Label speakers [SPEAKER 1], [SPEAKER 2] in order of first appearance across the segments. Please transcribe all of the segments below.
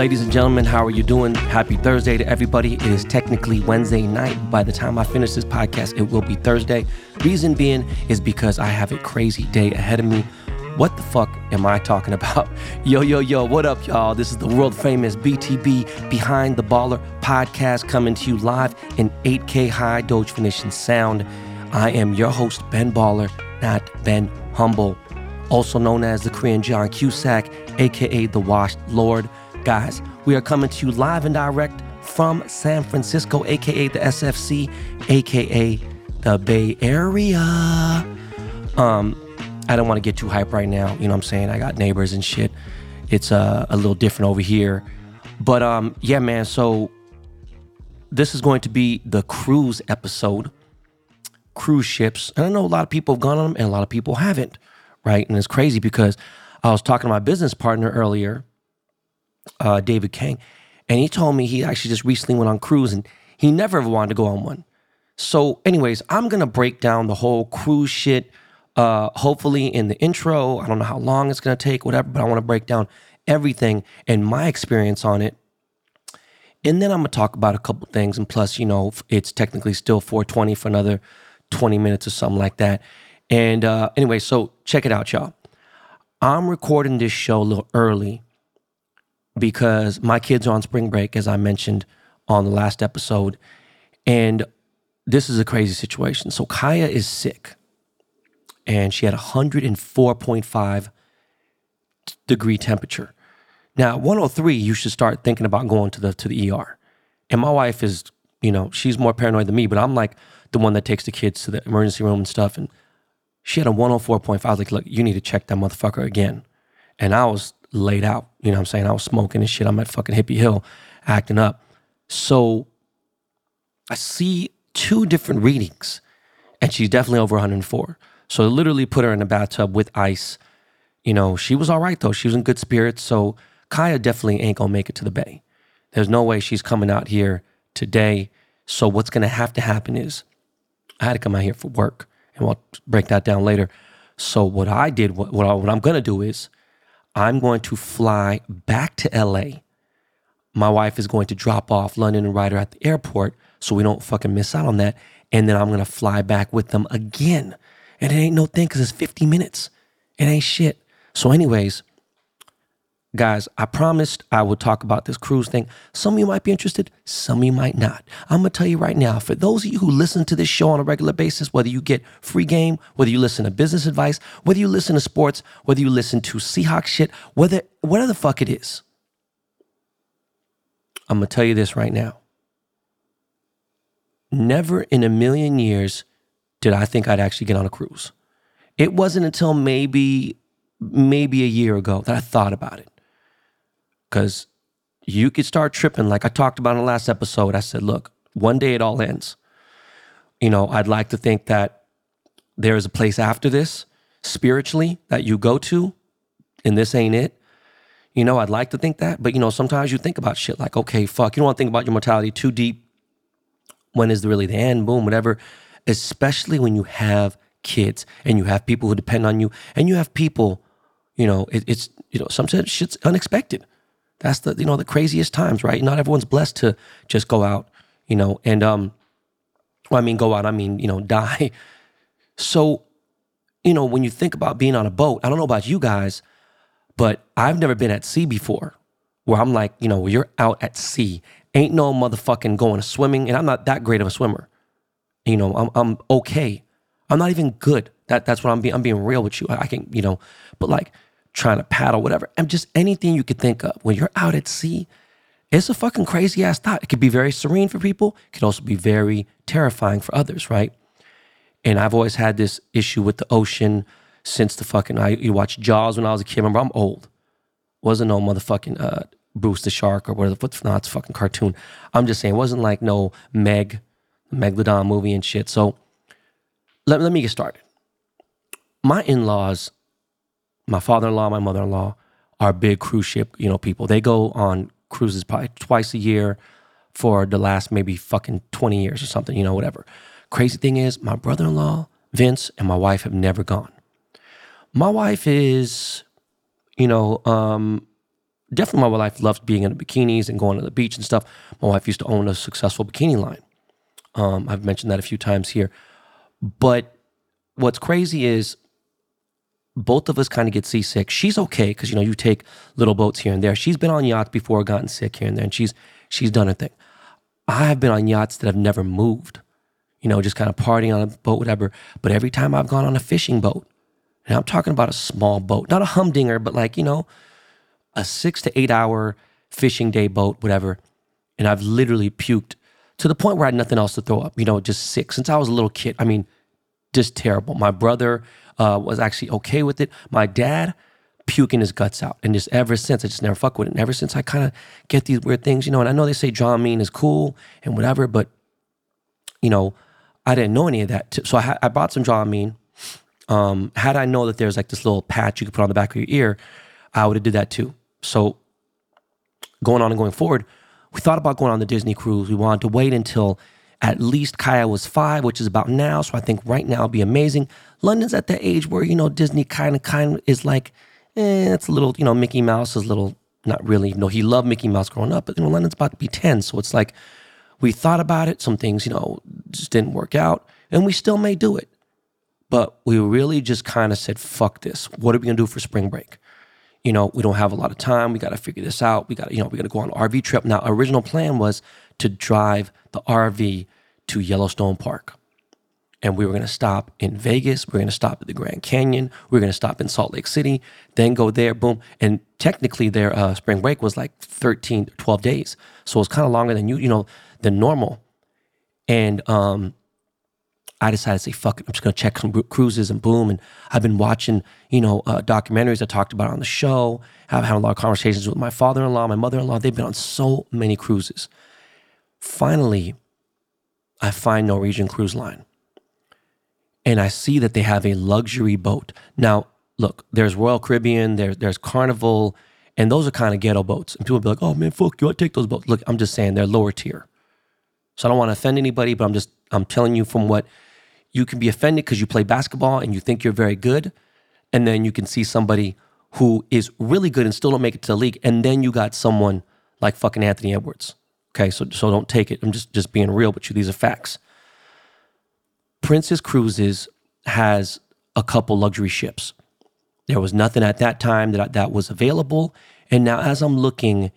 [SPEAKER 1] Ladies and gentlemen, how are you doing? Happy Thursday to everybody. It is technically Wednesday night. By the time I finish this podcast, it will be Thursday. Reason being is because I have a crazy day ahead of me. What the fuck am I talking about? Yo, yo, yo, what up, y'all? This is the world famous BTB Behind the Baller podcast coming to you live in 8K high Doge definition sound. I am your host, Ben Baller, not Ben Humble, also known as the Korean John Cusack, aka the Washed Lord. Guys, we are coming to you live and direct from San Francisco, aka the SFC, aka the Bay Area. Um, I don't want to get too hype right now. You know what I'm saying? I got neighbors and shit. It's uh, a little different over here. But um, yeah, man. So this is going to be the cruise episode. Cruise ships. And I know a lot of people have gone on them and a lot of people haven't, right? And it's crazy because I was talking to my business partner earlier, uh, David Kang, and he told me he actually just recently went on cruise and he never ever wanted to go on one. So, anyways, I'm gonna break down the whole cruise shit. Uh, hopefully, in the intro, I don't know how long it's gonna take, whatever, but I want to break down everything and my experience on it. And then I'm gonna talk about a couple things, and plus, you know, it's technically still 420 for another 20 minutes or something like that. And uh, anyway, so check it out, y'all. I'm recording this show a little early because my kids are on spring break, as I mentioned on the last episode. And this is a crazy situation. So Kaya is sick and she had 104.5 degree temperature. Now, 103, you should start thinking about going to the to the ER. And my wife is, you know, she's more paranoid than me, but I'm like the one that takes the kids to the emergency room and stuff. And she had a 104.5. I was like, look, you need to check that motherfucker again. And I was laid out. You know what I'm saying? I was smoking and shit. I'm at fucking Hippie Hill acting up. So I see two different readings and she's definitely over 104. So I literally put her in a bathtub with ice. You know, she was all right though. She was in good spirits. So Kaya definitely ain't gonna make it to the bay. There's no way she's coming out here today. So what's gonna have to happen is I had to come out here for work and we'll break that down later. So what I did, what, what, I, what I'm gonna do is I'm going to fly back to LA. My wife is going to drop off London and Ryder at the airport so we don't fucking miss out on that. And then I'm going to fly back with them again. And it ain't no thing because it's 50 minutes. It ain't shit. So, anyways, guys, I promised I would talk about this cruise thing. Some of you might be interested, some of you might not. I'm to tell you right now for those of you who listen to this show on a regular basis, whether you get free game, whether you listen to business advice, whether you listen to sports, whether you listen to Seahawks shit, whether whatever the fuck it is, I'm to tell you this right now. Never in a million years did I think I'd actually get on a cruise. It wasn't until maybe maybe a year ago that I thought about it. Cuz you could start tripping like I talked about in the last episode. I said, "Look, one day it all ends." You know, I'd like to think that there is a place after this spiritually that you go to and this ain't it. You know, I'd like to think that, but you know, sometimes you think about shit like, okay, fuck, you don't want to think about your mortality too deep. When is really the end? Boom, whatever. Especially when you have kids and you have people who depend on you, and you have people, you know, it, it's you know, sometimes shit's unexpected. That's the you know the craziest times, right? Not everyone's blessed to just go out, you know, and um, well, I mean, go out. I mean, you know, die. So, you know, when you think about being on a boat, I don't know about you guys, but I've never been at sea before where I'm like, you know, you're out at sea. Ain't no motherfucking going swimming. And I'm not that great of a swimmer. You know, I'm, I'm okay. I'm not even good. That, that's what I'm being. I'm being real with you. I, I can, you know, but like trying to paddle, whatever. And just anything you could think of when you're out at sea, it's a fucking crazy ass thought. It could be very serene for people. It could also be very terrifying for others, right? And I've always had this issue with the ocean since the fucking I you watch Jaws when I was a kid. Remember, I'm old. Wasn't no motherfucking uh, Bruce the Shark or whatever. What's not? A fucking cartoon. I'm just saying, it wasn't like no Meg, Megalodon movie and shit. So let let me get started. My in laws, my father in law, my mother in law, are big cruise ship you know people. They go on cruises probably twice a year for the last maybe fucking 20 years or something, you know, whatever. Crazy thing is, my brother in law, Vince, and my wife have never gone. My wife is, you know, um, definitely my wife loves being in the bikinis and going to the beach and stuff. My wife used to own a successful bikini line. Um, I've mentioned that a few times here. But what's crazy is both of us kind of get seasick. She's okay because you know you take little boats here and there. She's been on yachts before, gotten sick here and there, and she's she's done her thing. I have been on yachts that have never moved, you know, just kind of partying on a boat, whatever. But every time I've gone on a fishing boat, and I'm talking about a small boat, not a humdinger, but like you know, a six to eight hour fishing day boat, whatever. And I've literally puked to the point where I had nothing else to throw up, you know, just sick since I was a little kid. I mean, just terrible. My brother uh, was actually okay with it. My dad puking his guts out. And just ever since, I just never fuck with it. And ever since I kind of get these weird things, you know, and I know they say Dramamine is cool and whatever, but, you know, I didn't know any of that. So I, I bought some Dramamine. Um, had I know that there's like this little patch you could put on the back of your ear, I would have did that too. So going on and going forward, we thought about going on the Disney cruise. We wanted to wait until at least Kaya was five, which is about now. So I think right now would be amazing. London's at the age where, you know, Disney kind of kind of is like, eh, it's a little, you know, Mickey Mouse is a little, not really. You know, he loved Mickey Mouse growing up, but, you know, London's about to be 10. So it's like, we thought about it. Some things, you know, just didn't work out. And we still may do it. But we really just kind of said, fuck this. What are we going to do for spring break? You know, we don't have a lot of time. We got to figure this out. We got to, you know, we got to go on an RV trip. Now, original plan was to drive the RV to Yellowstone Park and we were going to stop in Vegas. We are going to stop at the Grand Canyon. We are going to stop in Salt Lake City, then go there, boom. And technically, their uh, spring break was like 13, 12 days. So it was kind of longer than you, you know, than normal. And um, I decided to say, fuck it, I'm just going to check some cruises and boom. And I've been watching, you know, uh, documentaries I talked about on the show. I've had a lot of conversations with my father in law, my mother in law. They've been on so many cruises. Finally, I find Norwegian Cruise Line and I see that they have a luxury boat. Now, look, there's Royal Caribbean, there, there's Carnival, and those are kind of ghetto boats. And people be like, oh man, fuck you, I take those boats. Look, I'm just saying they're lower tier. So I don't want to offend anybody, but I'm just, I'm telling you from what you can be offended because you play basketball and you think you're very good. And then you can see somebody who is really good and still don't make it to the league. And then you got someone like fucking Anthony Edwards. Okay, so so don't take it. I'm just just being real with you. These are facts. Princess Cruises has a couple luxury ships. There was nothing at that time that, that was available. And now, as I'm looking,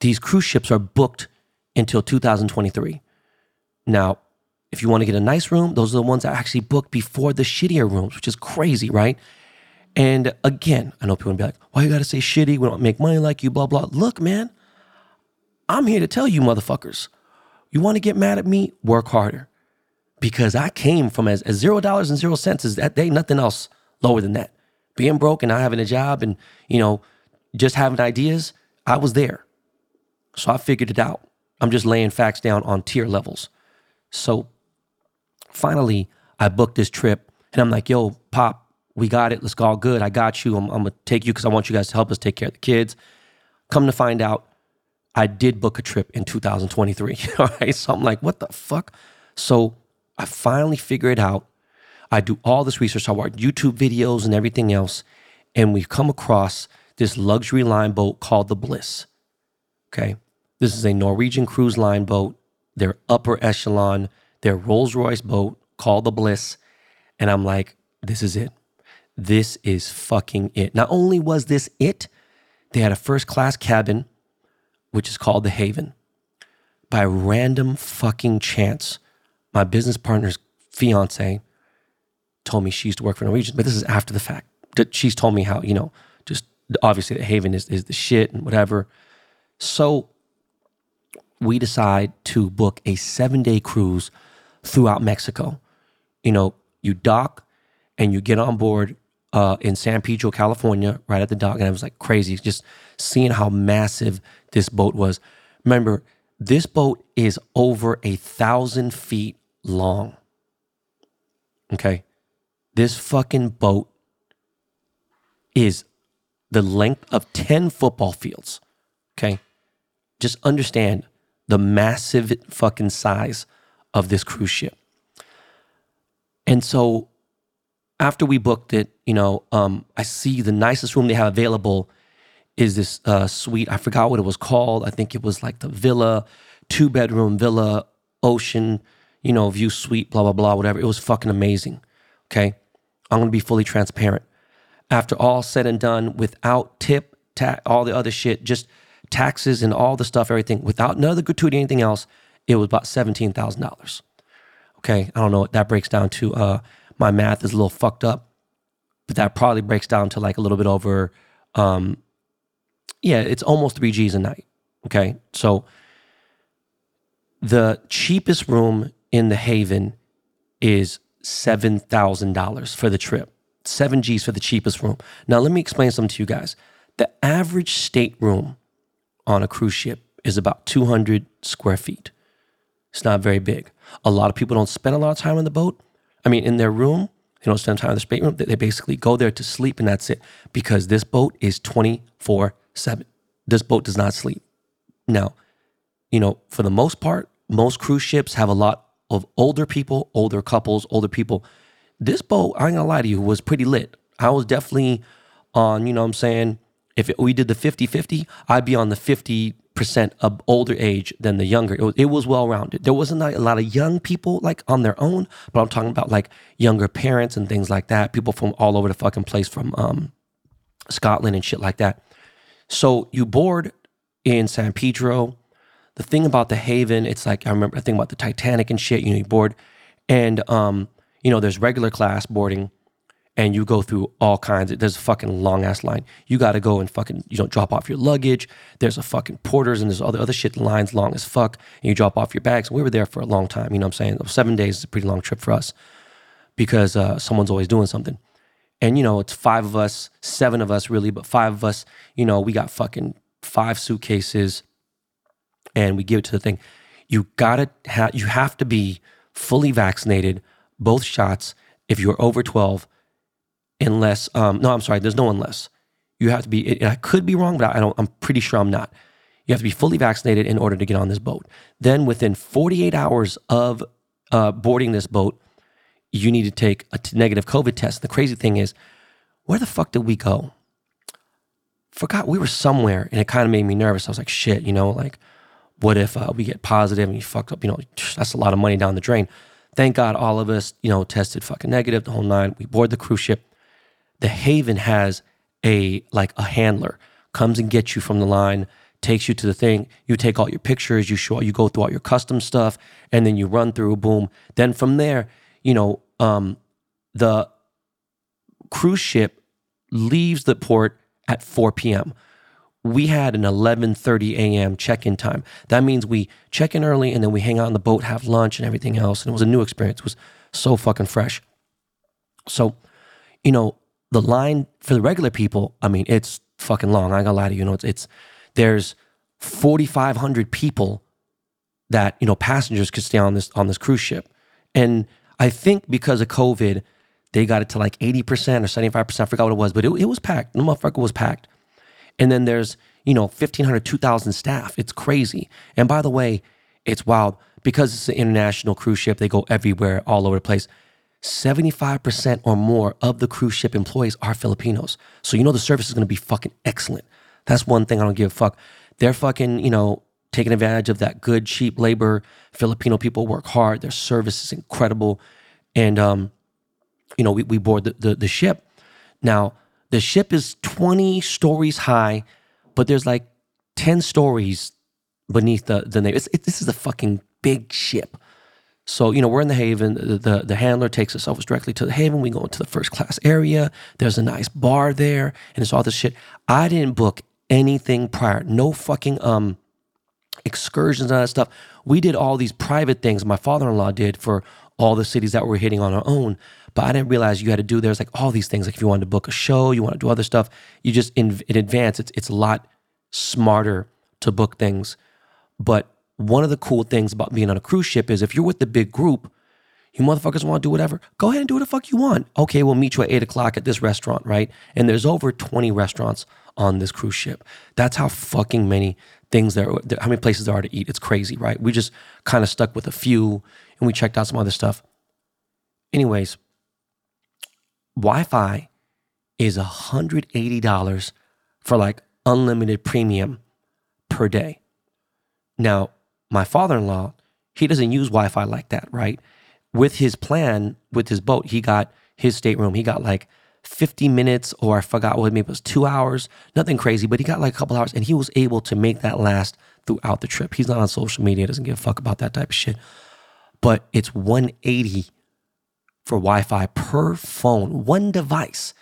[SPEAKER 1] these cruise ships are booked until 2023. Now, if you want to get a nice room, those are the ones that are actually booked before the shittier rooms, which is crazy, right? And again, I know people will be like, why you gotta say shitty? We don't make money like you, blah, blah. Look, man, I'm here to tell you, motherfuckers, you wanna get mad at me? Work harder because I came from as, as zero dollars and zero cents is that day, nothing else lower than that. Being broke and not having a job and you know just having ideas, I was there. So I figured it out. I'm just laying facts down on tier levels. So finally, I booked this trip and I'm like, yo, Pop, we got it. Let's go all good. I got you. I'm, I'm going to take you because I want you guys to help us take care of the kids. Come to find out, I did book a trip in 2023. all right. So I'm like, what the fuck? So I finally figure it out. I do all this research. I watch YouTube videos and everything else. And we've come across this luxury line boat called the Bliss. Okay. This is a Norwegian cruise line boat. Their upper echelon, their Rolls Royce boat called the Bliss. And I'm like, this is it. This is fucking it. Not only was this it, they had a first class cabin, which is called the Haven. By random fucking chance, my business partner's fiance told me she used to work for Norwegian, but this is after the fact. She's told me how, you know, just obviously the Haven is, is the shit and whatever. So we decide to book a seven day cruise throughout Mexico. You know, you dock and you get on board uh, in San Pedro, California, right at the dock. And I was like crazy just seeing how massive this boat was. Remember, this boat is over a thousand feet long. Okay. This fucking boat is the length of 10 football fields. Okay. Just understand the massive fucking size of this cruise ship. And so after we booked it, you know, um, I see the nicest room they have available is this uh, suite. I forgot what it was called. I think it was like the villa, two bedroom villa, ocean, you know, view suite, blah, blah, blah, whatever. It was fucking amazing. Okay. I'm going to be fully transparent. After all said and done, without tip, ta- all the other shit, just taxes and all the stuff, everything, without none of the gratuity, anything else, it was about $17,000. Okay. I don't know what that breaks down to. Uh, my math is a little fucked up, but that probably breaks down to like a little bit over, um, yeah, it's almost three G's a night. Okay. So the cheapest room in the Haven is $7,000 for the trip. Seven G's for the cheapest room. Now, let me explain something to you guys. The average stateroom on a cruise ship is about 200 square feet. It's not very big. A lot of people don't spend a lot of time on the boat. I mean, in their room, they don't spend time in the stateroom. They basically go there to sleep and that's it because this boat is 24 7. This boat does not sleep. Now, you know, for the most part, most cruise ships have a lot of older people, older couples, older people. This boat, I ain't gonna lie to you, was pretty lit. I was definitely on, you know what I'm saying? If it, we did the 50 50, I'd be on the 50% of older age than the younger. It was, it was well rounded. There wasn't like a lot of young people like on their own, but I'm talking about like younger parents and things like that. People from all over the fucking place from um, Scotland and shit like that. So you board in San Pedro. The thing about the Haven, it's like I remember I think about the Titanic and shit. You know, you board, and um, you know, there's regular class boarding, and you go through all kinds. Of, there's a fucking long ass line. You got to go and fucking you don't drop off your luggage. There's a fucking porters and there's all the other shit lines long as fuck. And you drop off your bags. We were there for a long time. You know what I'm saying? Seven days is a pretty long trip for us because uh, someone's always doing something. And, you know, it's five of us, seven of us really, but five of us, you know, we got fucking five suitcases and we give it to the thing. You gotta have, you have to be fully vaccinated, both shots, if you're over 12, unless, um, no, I'm sorry, there's no unless. You have to be, I could be wrong, but I don't, I'm pretty sure I'm not. You have to be fully vaccinated in order to get on this boat. Then within 48 hours of uh, boarding this boat, you need to take a t- negative COVID test. The crazy thing is, where the fuck did we go? Forgot we were somewhere, and it kind of made me nervous. I was like, shit, you know, like, what if uh, we get positive and you fucked up? You know, that's a lot of money down the drain. Thank God all of us, you know, tested fucking negative the whole nine. We board the cruise ship. The Haven has a like a handler comes and gets you from the line, takes you to the thing. You take all your pictures, you show, you go through all your custom stuff, and then you run through. Boom. Then from there, you know, um, the cruise ship leaves the port at 4 p.m. We had an 11:30 a.m. check-in time. That means we check in early and then we hang out on the boat, have lunch and everything else. And it was a new experience. It was so fucking fresh. So, you know, the line for the regular people, I mean, it's fucking long. I ain't gonna lie to you. You know, it's, it's there's 4,500 people that you know passengers could stay on this on this cruise ship, and I think because of COVID, they got it to like 80% or 75%. I forgot what it was, but it, it was packed. The motherfucker was packed. And then there's, you know, 1,500, 2,000 staff. It's crazy. And by the way, it's wild because it's an international cruise ship. They go everywhere, all over the place. 75% or more of the cruise ship employees are Filipinos. So you know the service is going to be fucking excellent. That's one thing I don't give a fuck. They're fucking, you know, taking advantage of that good, cheap labor. Filipino people work hard. Their service is incredible. And, um, you know, we, we board the, the, the ship. Now, the ship is 20 stories high, but there's like 10 stories beneath the, the name. It's, it, this is a fucking big ship. So, you know, we're in the Haven. The, the, the handler takes us over directly to the Haven. We go into the first class area. There's a nice bar there, and it's all this shit. I didn't book anything prior. No fucking um excursions and that stuff. We did all these private things my father in law did for all the cities that we're hitting on our own. But I didn't realize you had to do there's like all these things. Like if you wanted to book a show, you want to do other stuff, you just in, in advance, it's it's a lot smarter to book things. But one of the cool things about being on a cruise ship is if you're with the big group, you motherfuckers want to do whatever, go ahead and do what the fuck you want. Okay, we'll meet you at eight o'clock at this restaurant, right? And there's over 20 restaurants on this cruise ship. That's how fucking many things there, are how many places there are to eat. It's crazy, right? We just kind of stuck with a few and we checked out some other stuff. Anyways, Wi Fi is $180 for like unlimited premium per day. Now, my father in law, he doesn't use Wi Fi like that, right? With his plan, with his boat, he got his stateroom, he got like 50 minutes, or I forgot what maybe it was two hours, nothing crazy, but he got like a couple hours and he was able to make that last throughout the trip. He's not on social media, doesn't give a fuck about that type of shit. But it's 180 for Wi Fi per phone, one device.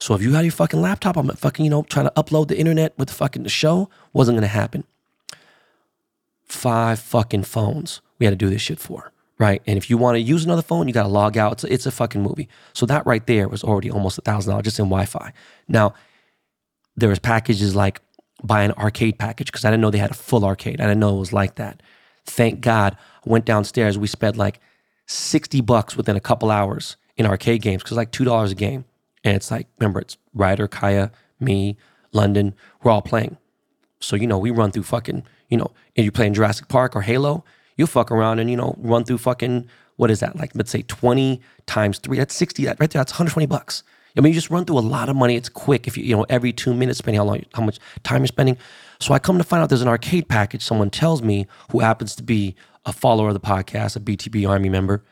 [SPEAKER 1] So if you had your fucking laptop, I'm fucking, you know, trying to upload the internet with the fucking the show, wasn't gonna happen. Five fucking phones we had to do this shit for, right? And if you want to use another phone, you gotta log out. It's a, it's a fucking movie. So that right there was already almost a thousand dollars just in Wi-Fi. Now, there was packages like buy an arcade package because I didn't know they had a full arcade. I didn't know it was like that. Thank God I went downstairs. We spent like 60 bucks within a couple hours in arcade games because like $2 a game. And it's like, remember, it's Ryder, Kaya, me, London, we're all playing. So, you know, we run through fucking, you know, and you play in Jurassic Park or Halo, you fuck around and, you know, run through fucking, what is that? Like, let's say 20 times three, that's 60, that right there, that's 120 bucks. I mean, you just run through a lot of money. It's quick if you, you know, every two minutes, depending how long, how much time you're spending. So I come to find out there's an arcade package. Someone tells me who happens to be a follower of the podcast, a BTB Army member.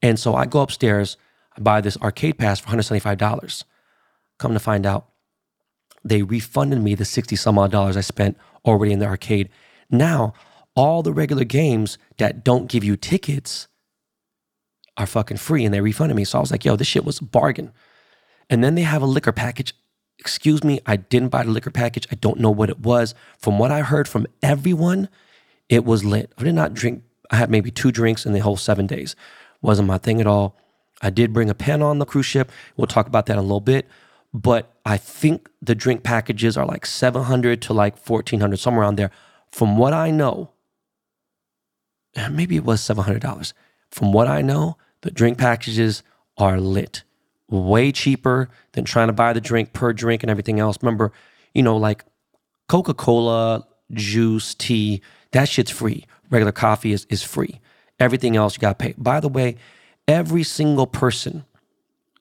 [SPEAKER 1] And so I go upstairs, I buy this arcade pass for $175. Come to find out, they refunded me the 60 some odd dollars I spent already in the arcade. Now, all the regular games that don't give you tickets are fucking free and they refunded me. So I was like, yo, this shit was a bargain. And then they have a liquor package. Excuse me, I didn't buy the liquor package. I don't know what it was. From what I heard from everyone, it was lit. I did not drink, I had maybe two drinks in the whole seven days. Wasn't my thing at all. I did bring a pen on the cruise ship. We'll talk about that in a little bit. But I think the drink packages are like 700 to like 1400, somewhere around there. From what I know, maybe it was $700. From what I know, the drink packages are lit way cheaper than trying to buy the drink per drink and everything else. Remember, you know, like Coca Cola, juice, tea, that shit's free. Regular coffee is, is free. Everything else you got to pay. By the way, every single person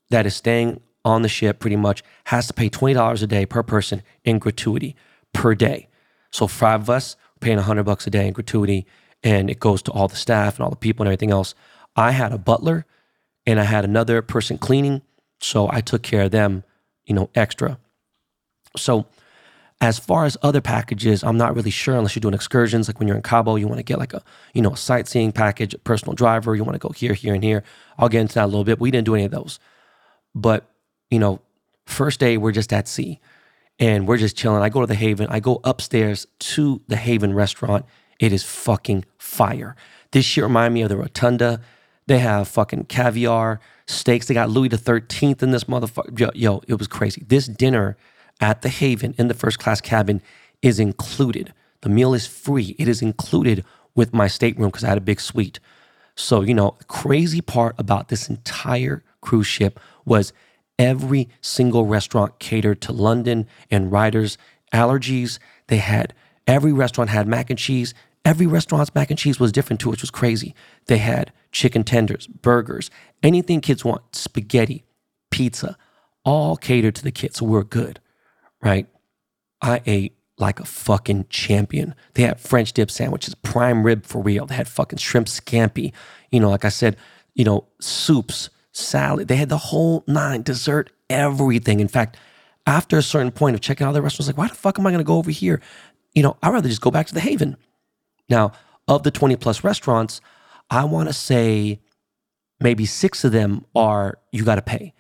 [SPEAKER 1] that is staying on the ship pretty much has to pay $20 a day per person in gratuity per day. So five of us paying 100 bucks a day in gratuity and it goes to all the staff and all the people and everything else. I had a butler and I had another person cleaning so I took care of them, you know, extra. So as far as other packages, I'm not really sure unless you're doing excursions. Like when you're in Cabo, you want to get like a, you know, a sightseeing package, a personal driver. You want to go here, here, and here. I'll get into that a little bit. We didn't do any of those. But, you know, first day, we're just at sea and we're just chilling. I go to the Haven. I go upstairs to the Haven restaurant. It is fucking fire. This shit remind me of the Rotunda. They have fucking caviar steaks. They got Louis the Thirteenth in this motherfucker. Yo, yo, it was crazy. This dinner at the Haven in the first class cabin is included. The meal is free. It is included with my stateroom because I had a big suite. So, you know, crazy part about this entire cruise ship was every single restaurant catered to London and Ryder's allergies. They had every restaurant had mac and cheese. Every restaurant's mac and cheese was different too, which was crazy. They had chicken tenders, burgers, anything kids want, spaghetti, pizza, all catered to the kids. So we're good, right? I ate like a fucking champion. They had French dip sandwiches, prime rib for real. They had fucking shrimp scampi. You know, like I said, you know, soups, salad. They had the whole nine, dessert, everything. In fact, after a certain point of checking out the restaurants, like, why the fuck am I going to go over here? You know, I'd rather just go back to the Haven. Now, of the 20 plus restaurants, I want to say maybe six of them are you got to pay.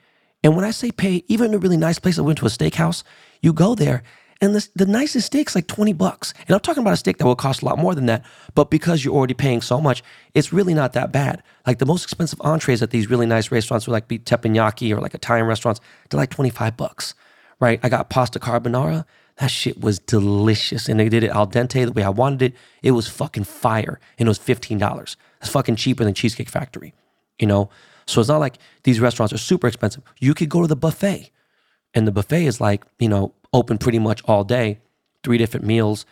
[SPEAKER 1] And when I say pay, even in a really nice place, I went to a steakhouse, you go there and the, the nicest steak's like 20 bucks. And I'm talking about a steak that will cost a lot more than that. But because you're already paying so much, it's really not that bad. Like the most expensive entrees at these really nice restaurants would like be teppanyaki or like Italian restaurants, they're like 25 bucks, right? I got pasta carbonara. That shit was delicious. And they did it al dente the way I wanted it. It was fucking fire. And it was $15. That's fucking cheaper than Cheesecake Factory, you know? So it's not like these restaurants are super expensive. You could go to the buffet. And the buffet is like, you know, open pretty much all day, three different meals.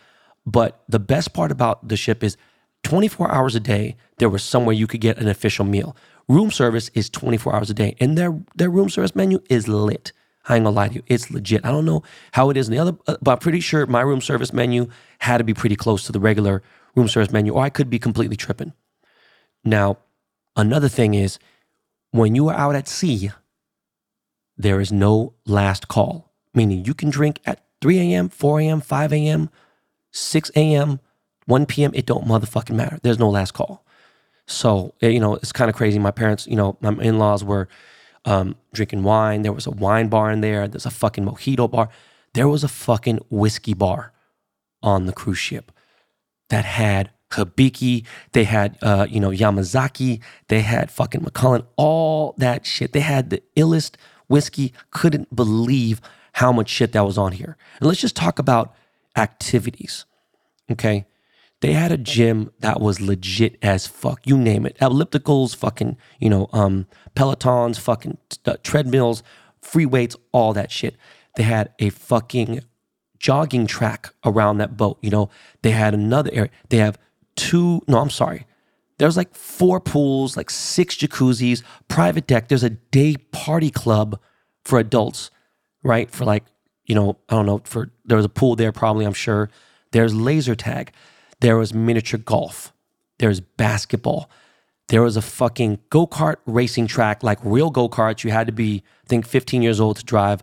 [SPEAKER 1] But the best part about the ship is 24 hours a day, there was somewhere you could get an official meal. Room service is 24 hours a day, and their, their room service menu is lit. I ain't gonna lie to you. It's legit. I don't know how it is in the other, uh, but I'm pretty sure my room service menu had to be pretty close to the regular room service menu, or I could be completely tripping. Now, another thing is when you are out at sea, there is no last call, meaning you can drink at 3 a.m., 4 a.m., 5 a.m., 6 a.m., 1 p.m. It don't motherfucking matter. There's no last call. So, eh, you know, it's kind of crazy. My parents, you know, my in laws were um, drinking wine. There was a wine bar in there. There's a fucking mojito bar. There was a fucking whiskey bar on the cruise ship that had Hibiki. They had, uh, you know, Yamazaki. They had fucking Macallan. All that shit. They had the illest whiskey. Couldn't believe how much shit that was on here. And let's just talk about activities. Okay. They had a gym that was legit as fuck. You name it. Ellipticals, fucking, you know, um, Pelotons, fucking uh, treadmills, free weights, all that shit. They had a fucking jogging track around that boat. You know, they had another area. They have two, no, I'm sorry. There's like four pools, like six jacuzzis, private deck. There's a day party club for adults, right? For like, you know, I don't know, for there was a pool there probably, I'm sure. There's laser tag. There was miniature golf. There's basketball. There was a fucking go kart racing track, like real go karts. You had to be, I think, 15 years old to drive.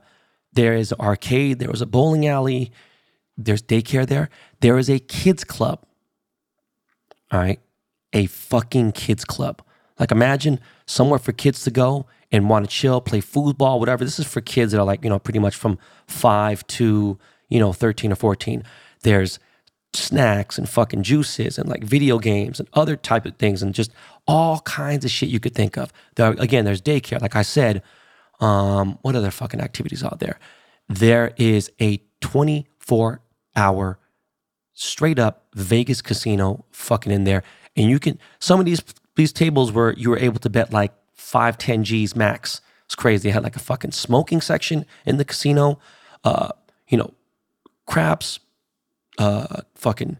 [SPEAKER 1] There is arcade. There was a bowling alley. There's daycare there. There is a kids club. All right. A fucking kids club. Like imagine somewhere for kids to go and want to chill, play football, whatever. This is for kids that are like, you know, pretty much from five to, you know, 13 or 14. There's snacks and fucking juices and like video games and other type of things and just all kinds of shit you could think of. There, again, there's daycare. Like I said, um, what other fucking activities out there? There is a 24 hour straight up Vegas casino fucking in there. And you can, some of these, these tables where you were able to bet like five, 10 G's max. It's crazy. They had like a fucking smoking section in the casino, uh, you know, craps, uh, fucking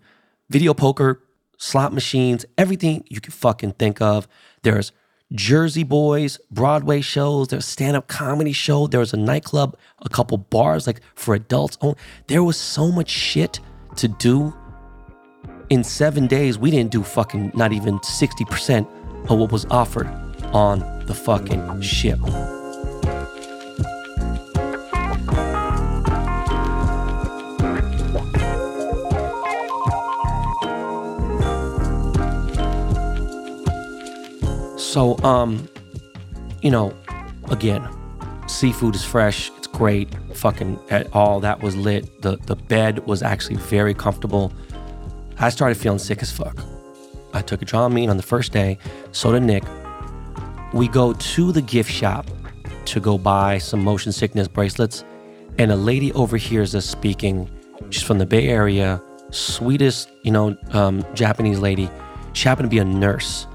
[SPEAKER 1] video poker, slot machines, everything you can fucking think of. There's Jersey Boys, Broadway shows, there's stand-up comedy show, there was a nightclub, a couple bars like for adults. Oh, there was so much shit to do. In seven days, we didn't do fucking not even 60% of what was offered on the fucking ship. So, um, you know, again, seafood is fresh. It's great. Fucking at all that was lit. The the bed was actually very comfortable. I started feeling sick as fuck. I took a Dramamine on the first day. So did Nick. We go to the gift shop to go buy some motion sickness bracelets, and a lady overhears us speaking. She's from the Bay Area, sweetest, you know, um, Japanese lady. She happened to be a nurse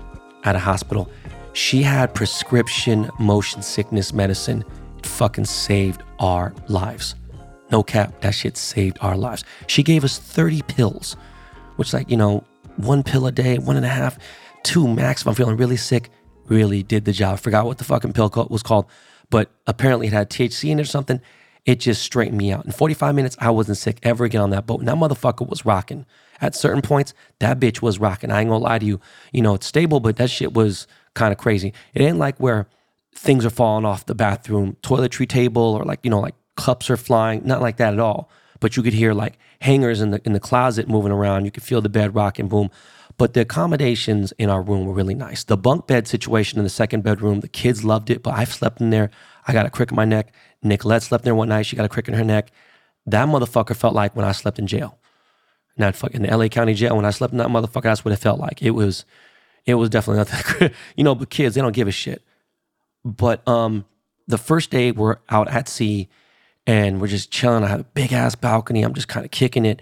[SPEAKER 1] at a hospital. She had prescription motion sickness medicine. It fucking saved our lives. No cap, that shit saved our lives. She gave us 30 pills, which like, you know, one pill a day, one and a half, two max if I'm feeling really sick. Really did the job. Forgot what the fucking pill was called, but apparently it had THC in it or something. It just straightened me out. In 45 minutes, I wasn't sick ever again on that boat. And that motherfucker was rocking. At certain points, that bitch was rocking. I ain't gonna lie to you. You know, it's stable, but that shit was kind of crazy. It ain't like where things are falling off the bathroom toiletry table or like, you know, like cups are flying, not like that at all. But you could hear like hangers in the in the closet moving around. You could feel the bed rocking, boom. But the accommodations in our room were really nice. The bunk bed situation in the second bedroom, the kids loved it, but I've slept in there. I got a crick in my neck. Nicolette slept there one night. She got a crick in her neck. That motherfucker felt like when I slept in jail. Not fucking the LA County jail. When I slept in that motherfucker, that's what it felt like. It was it was definitely not that you know, but kids, they don't give a shit. But um, the first day we're out at sea and we're just chilling. I have a big ass balcony. I'm just kind of kicking it.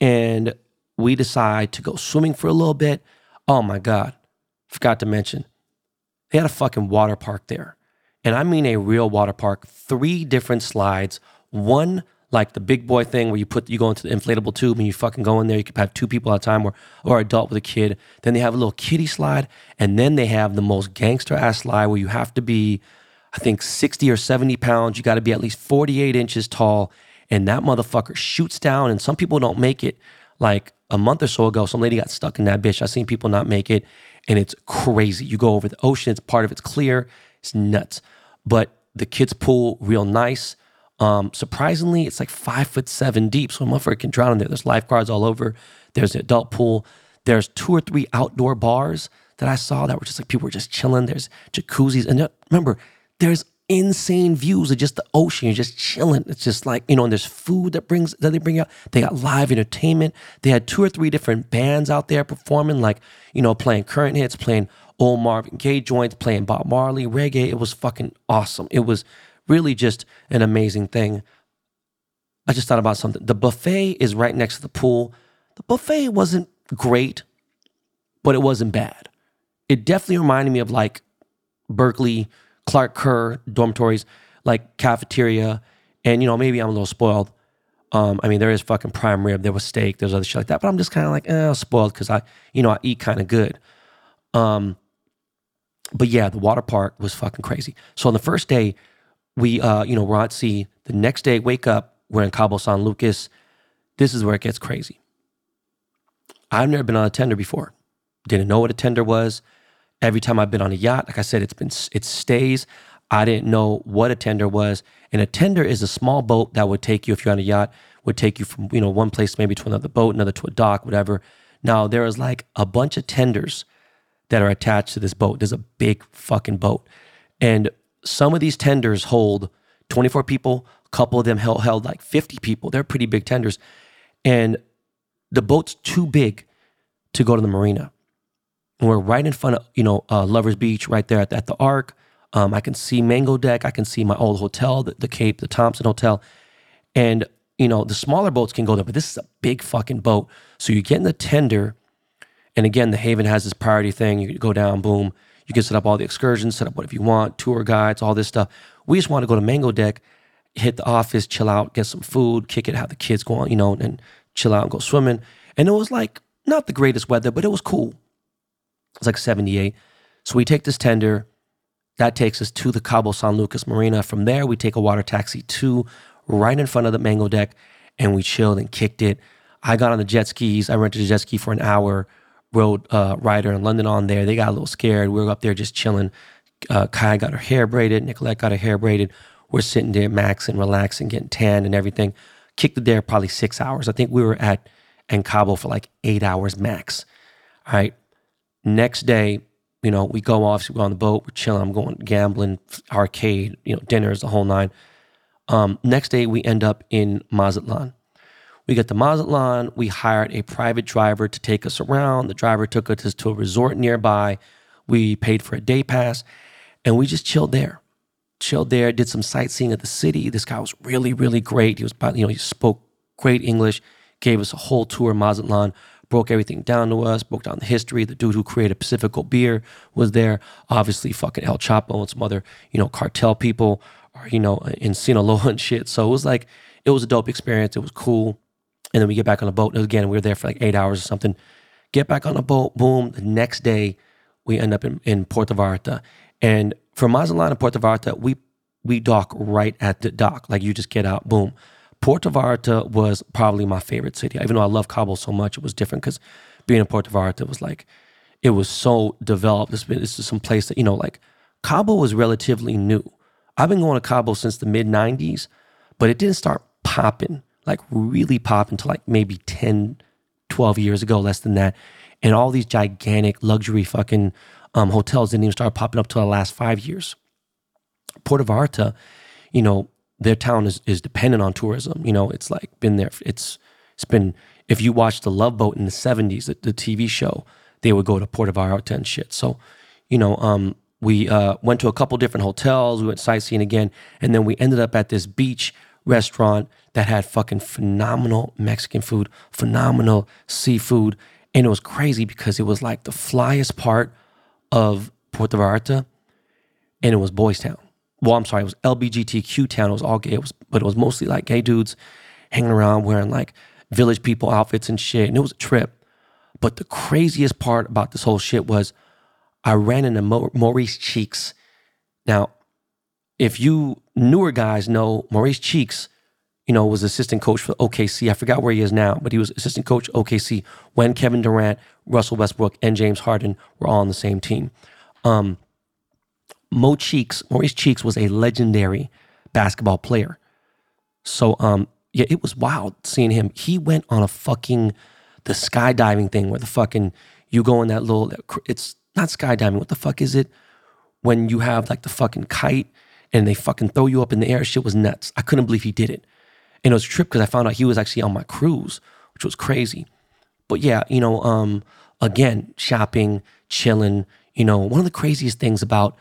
[SPEAKER 1] And we decide to go swimming for a little bit. Oh my God. Forgot to mention, they had a fucking water park there. And I mean a real water park, three different slides, one like the big boy thing where you put you go into the inflatable tube and you fucking go in there. You could have two people at a time or or adult with a kid. Then they have a little kiddie slide, and then they have the most gangster ass slide where you have to be, I think 60 or 70 pounds. You got to be at least 48 inches tall. And that motherfucker shoots down, and some people don't make it. Like a month or so ago, some lady got stuck in that bitch. I've seen people not make it, and it's crazy. You go over the ocean, it's part of it's clear, it's nuts. But the kids' pool, real nice. Um, surprisingly, it's like five foot seven deep, so a motherfucker can drown in there. There's lifeguards all over. There's an adult pool. There's two or three outdoor bars that I saw that were just like people were just chilling. There's jacuzzis, and remember, there's insane views of just the ocean. You're just chilling. It's just like, you know, and there's food that brings that they bring out. They got live entertainment. They had two or three different bands out there performing, like, you know, playing current hits, playing old Marvin Gaye joints, playing Bob Marley, reggae. It was fucking awesome. It was really just an amazing thing. I just thought about something. The buffet is right next to the pool. The buffet wasn't great, but it wasn't bad. It definitely reminded me of like Berkeley Clark Kerr dormitories, like cafeteria. And, you know, maybe I'm a little spoiled. Um, I mean, there is fucking prime rib. There was steak. There's other shit like that. But I'm just kind of like, eh, spoiled because I, you know, I eat kind of good. Um, but yeah, the water park was fucking crazy. So on the first day, we, uh, you know, we're at sea. The next day, wake up, we're in Cabo San Lucas. This is where it gets crazy. I've never been on a tender before. Didn't know what a tender was. Every time I've been on a yacht, like I said, it's been it stays. I didn't know what a tender was. And a tender is a small boat that would take you, if you're on a yacht, would take you from, you know, one place maybe to another boat, another to a dock, whatever. Now there is like a bunch of tenders that are attached to this boat. There's a big fucking boat. And some of these tenders hold 24 people, a couple of them held, held like 50 people. They're pretty big tenders. And the boat's too big to go to the marina. And we're right in front of, you know, uh, Lover's Beach, right there at, at the Ark. Um, I can see Mango Deck. I can see my old hotel, the, the Cape, the Thompson Hotel. And, you know, the smaller boats can go there, but this is a big fucking boat. So you get in the tender. And again, the Haven has this priority thing. You go down, boom. You can set up all the excursions, set up whatever you want, tour guides, all this stuff. We just want to go to Mango Deck, hit the office, chill out, get some food, kick it, have the kids go on, you know, and chill out and go swimming. And it was like not the greatest weather, but it was cool. It's like 78. So we take this tender. That takes us to the Cabo San Lucas Marina. From there, we take a water taxi to right in front of the Mango Deck and we chilled and kicked it. I got on the jet skis. I rented a jet ski for an hour, rode uh, Ryder in London on there. They got a little scared. We were up there just chilling. Uh, Kai got her hair braided. Nicolette got her hair braided. We're sitting there maxing, relaxing, getting tan and everything. Kicked it there probably six hours. I think we were at En Cabo for like eight hours max. All right. Next day, you know, we go off, so we go on the boat, we're chilling, I'm going gambling, arcade, you know, dinners, the whole nine. Um, next day, we end up in Mazatlan. We get to Mazatlan. We hired a private driver to take us around. The driver took us to a resort nearby. We paid for a day pass and we just chilled there. Chilled there, did some sightseeing of the city. This guy was really, really great. He was, you know, he spoke great English, gave us a whole tour of Mazatlan broke everything down to us, broke down the history. The dude who created Pacifico beer was there. Obviously, fucking El Chapo and some other, you know, cartel people are, you know, in Sinaloa and shit. So it was like, it was a dope experience. It was cool. And then we get back on the boat. And again, we were there for like eight hours or something. Get back on the boat, boom. The next day, we end up in, in Puerto Vallarta. And from Mazatlan to Puerto Vallarta, we we dock right at the dock. Like you just get out, boom. Puerto Vallarta was probably my favorite city. Even though I love Cabo so much, it was different because being in Puerto Vallarta was like, it was so developed. This is some place that, you know, like Cabo was relatively new. I've been going to Cabo since the mid 90s, but it didn't start popping, like really popping until like maybe 10, 12 years ago, less than that. And all these gigantic luxury fucking um, hotels didn't even start popping up till the last five years. Puerto Vallarta, you know, their town is, is dependent on tourism. You know, it's like been there. It's it's been. If you watch the Love Boat in the '70s, the, the TV show, they would go to Puerto Vallarta and shit. So, you know, um, we uh, went to a couple different hotels. We went sightseeing again, and then we ended up at this beach restaurant that had fucking phenomenal Mexican food, phenomenal seafood, and it was crazy because it was like the flyest part of Puerto Vallarta, and it was Boys Town well, I'm sorry, it was LBGTQ town. It was all gay, it was, but it was mostly like gay dudes hanging around wearing like village people outfits and shit. And it was a trip. But the craziest part about this whole shit was I ran into Maurice Cheeks. Now, if you newer guys know Maurice Cheeks, you know, was assistant coach for OKC. I forgot where he is now, but he was assistant coach OKC when Kevin Durant, Russell Westbrook, and James Harden were all on the same team. Um, Mo Cheeks, Maurice Cheeks was a legendary basketball player. So um, yeah, it was wild seeing him. He went on a fucking the skydiving thing where the fucking you go in that little it's not skydiving. What the fuck is it? When you have like the fucking kite and they fucking throw you up in the air. Shit was nuts. I couldn't believe he did it. And it was a trip because I found out he was actually on my cruise, which was crazy. But yeah, you know, um, again, shopping, chilling. You know, one of the craziest things about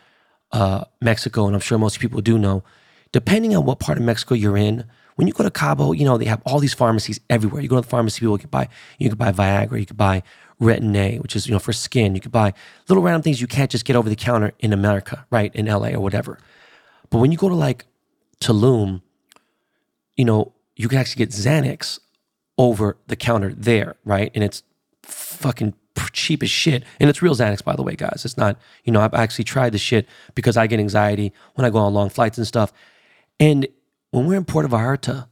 [SPEAKER 1] uh, Mexico, and I'm sure most people do know, depending on what part of Mexico you're in, when you go to Cabo, you know, they have all these pharmacies everywhere. You go to the pharmacy, people can buy, you can buy Viagra, you can buy Retin-A, which is, you know, for skin. You could buy little random things you can't just get over the counter in America, right? In LA or whatever. But when you go to like Tulum, you know, you can actually get Xanax over the counter there, right? And it's fucking cheap as shit. And it's real Xanax, by the way, guys. It's not, you know, I've actually tried the shit because I get anxiety when I go on long flights and stuff. And when we're in Puerto Vallarta,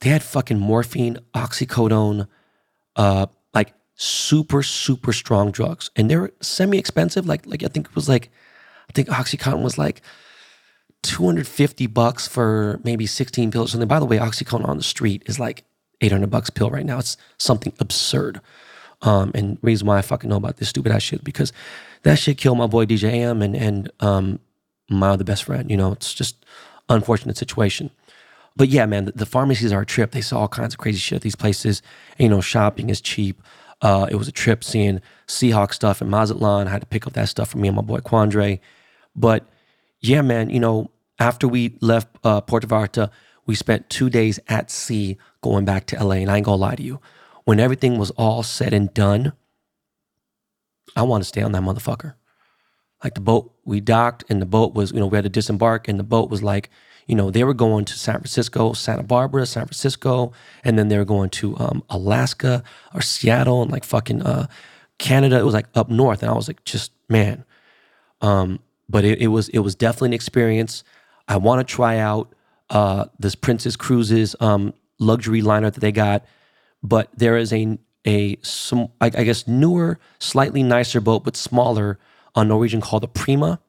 [SPEAKER 1] they had fucking morphine, oxycodone, uh, like super, super strong drugs. And they were semi expensive. Like, like I think it was like, I think Oxycontin was like 250 bucks for maybe 16 pills or something. By the way, Oxycontin on the street is like 800 bucks pill right now. It's something absurd. Um, and reason why I fucking know about this stupid ass shit because that shit killed my boy DJ AM and and um, my other best friend. You know, it's just unfortunate situation. But yeah, man, the, the pharmacies are a trip. They saw all kinds of crazy shit. These places, you know, shopping is cheap. Uh, it was a trip seeing Seahawk stuff in Mazatlan. I had to pick up that stuff for me and my boy Quandre. But yeah, man, you know, after we left uh, Puerto Vallarta, we spent two days at sea going back to LA. And I ain't gonna lie to you, when everything was all said and done, I want to stay on that motherfucker. Like the boat, we docked and the boat was, you know, we had to disembark and the boat was like, you know, they were going to San Francisco, Santa Barbara, San Francisco, and then they were going to um, Alaska or Seattle and like fucking uh, Canada. It was like up north, and I was like, just man. Um, but it, it was it was definitely an experience. I want to try out uh, this Princess Cruises um, luxury liner that they got, but there is a a some I, guess newer, slightly nicer boat, but smaller on Norwegian called the Prima.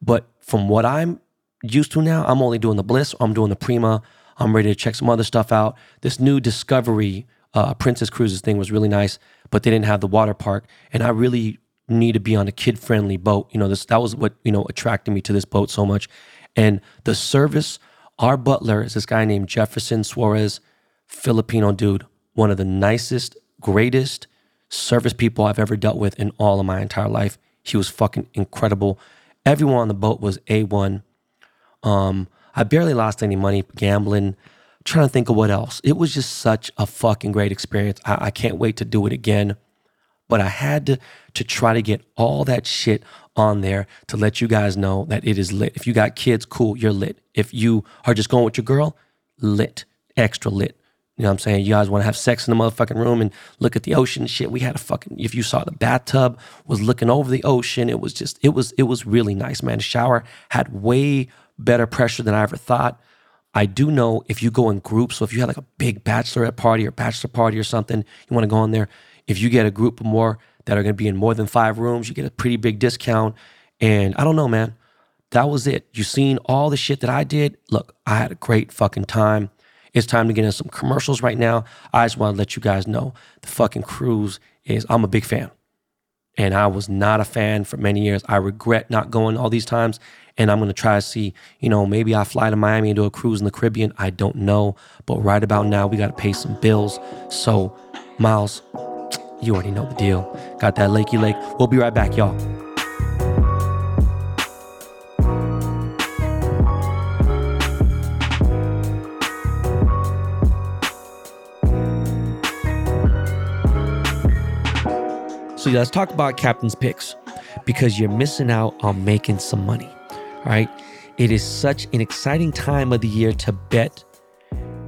[SPEAKER 1] But from what I'm used to now, I'm only doing the Bliss. I'm doing the Prima. I'm ready to check some other stuff out. This new Discovery uh, Princess Cruises thing was really nice, but they didn't have the water park, and I really need to be on a kid friendly boat. You know, this that was what you know attracted me to this boat so much. And the service, our butler is this guy named Jefferson Suarez, Filipino dude, one of the nicest, greatest service people I've ever dealt with in all of my entire life. He was fucking incredible. Everyone on the boat was A1. Um, I barely lost any money gambling. Trying to think of what else. It was just such a fucking great experience. I, I can't wait to do it again. But I had to to try to get all that shit on there to let you guys know that it is lit. If you got kids, cool, you're lit. If you are just going with your girl, lit, extra lit. You know what I'm saying? You guys want to have sex in the motherfucking room and look at the ocean shit. We had a fucking if you saw the bathtub was looking over the ocean, it was just it was it was really nice, man. The shower had way better pressure than I ever thought. I do know if you go in groups, so if you had like a big bachelorette party or bachelor party or something, you want to go in there. If you get a group of more that are going to be in more than five rooms. You get a pretty big discount. And I don't know, man. That was it. You seen all the shit that I did. Look, I had a great fucking time. It's time to get in some commercials right now. I just want to let you guys know the fucking cruise is, I'm a big fan. And I was not a fan for many years. I regret not going all these times. And I'm going to try to see, you know, maybe I fly to Miami and do a cruise in the Caribbean. I don't know. But right about now, we got to pay some bills. So, Miles, you already know the deal. Got that Lakey Lake. We'll be right back, y'all. So let's talk about captain's picks because you're missing out on making some money. All right. It is such an exciting time of the year to bet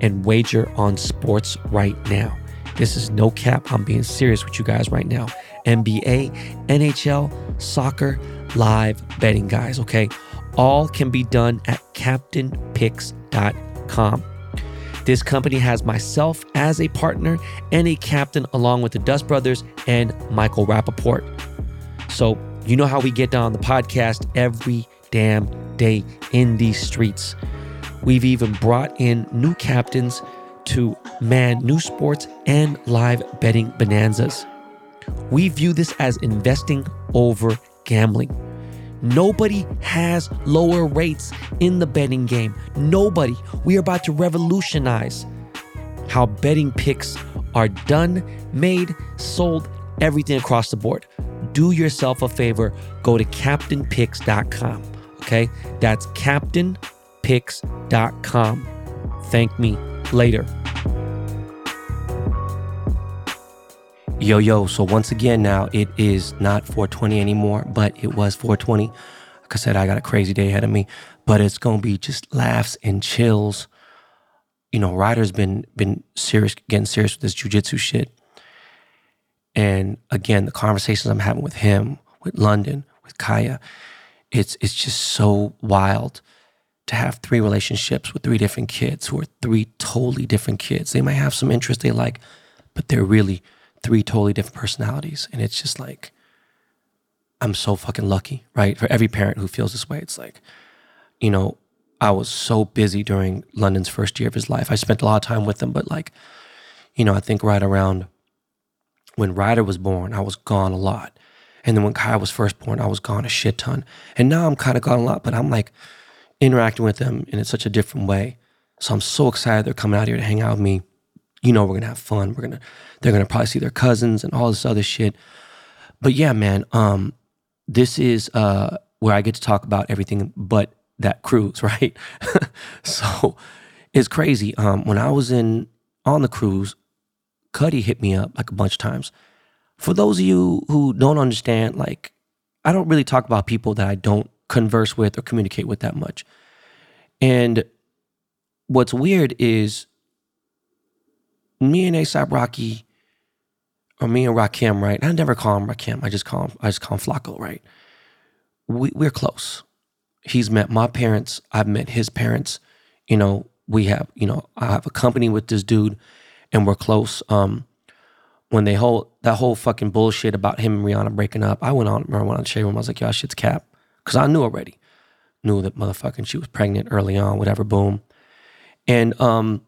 [SPEAKER 1] and wager on sports right now. This is no cap. I'm being serious with you guys right now. NBA, NHL, soccer, live betting, guys, okay? all can be done at captainpicks.com. This company has myself as a partner and a captain, along with the Dust Brothers and Michael Rappaport. So, you know how we get down the podcast every damn day in these streets. We've even brought in new captains to man new sports and live betting bonanzas. We view this as investing over gambling. Nobody has lower rates in the betting game. Nobody. We are about to revolutionize how betting picks are done, made, sold, everything across the board. Do yourself a favor, go to captainpicks.com. Okay? That's captainpicks.com. Thank me later. Yo, yo. So once again, now it is not 420 anymore, but it was 420. Like I said, I got a crazy day ahead of me, but it's going to be just laughs and chills. You know, Ryder's been, been serious, getting serious with this jujitsu shit. And again, the conversations I'm having with him, with London, with Kaya, it's, it's just so wild to have three relationships with three different kids who are three totally different kids. They might have some interests they like, but they're really three totally different personalities. And it's just like, I'm so fucking lucky, right? For every parent who feels this way, it's like, you know, I was so busy during London's first year of his life. I spent a lot of time with him, but like, you know, I think right around when Ryder was born, I was gone a lot. And then when Kai was first born, I was gone a shit ton. And now I'm kind of gone a lot, but I'm like interacting with them in such a different way. So I'm so excited they're coming out here to hang out with me you know we're gonna have fun. We're gonna they're gonna probably see their cousins and all this other shit. But yeah, man, um, this is uh where I get to talk about everything but that cruise, right? so it's crazy. Um, when I was in on the cruise, Cudi hit me up like a bunch of times. For those of you who don't understand, like I don't really talk about people that I don't converse with or communicate with that much. And what's weird is me and ASAP Rocky, or me and Rakim, right? I never call him Rakim. I just call him I just call him Flacko, right? We we're close. He's met my parents. I've met his parents. You know, we have, you know, I have a company with this dude and we're close. Um, when they hold that whole fucking bullshit about him and Rihanna breaking up, I went on, I went on the shade room. I was like, y'all shit's cap. Cause I knew already. Knew that motherfucking she was pregnant early on, whatever, boom. And um,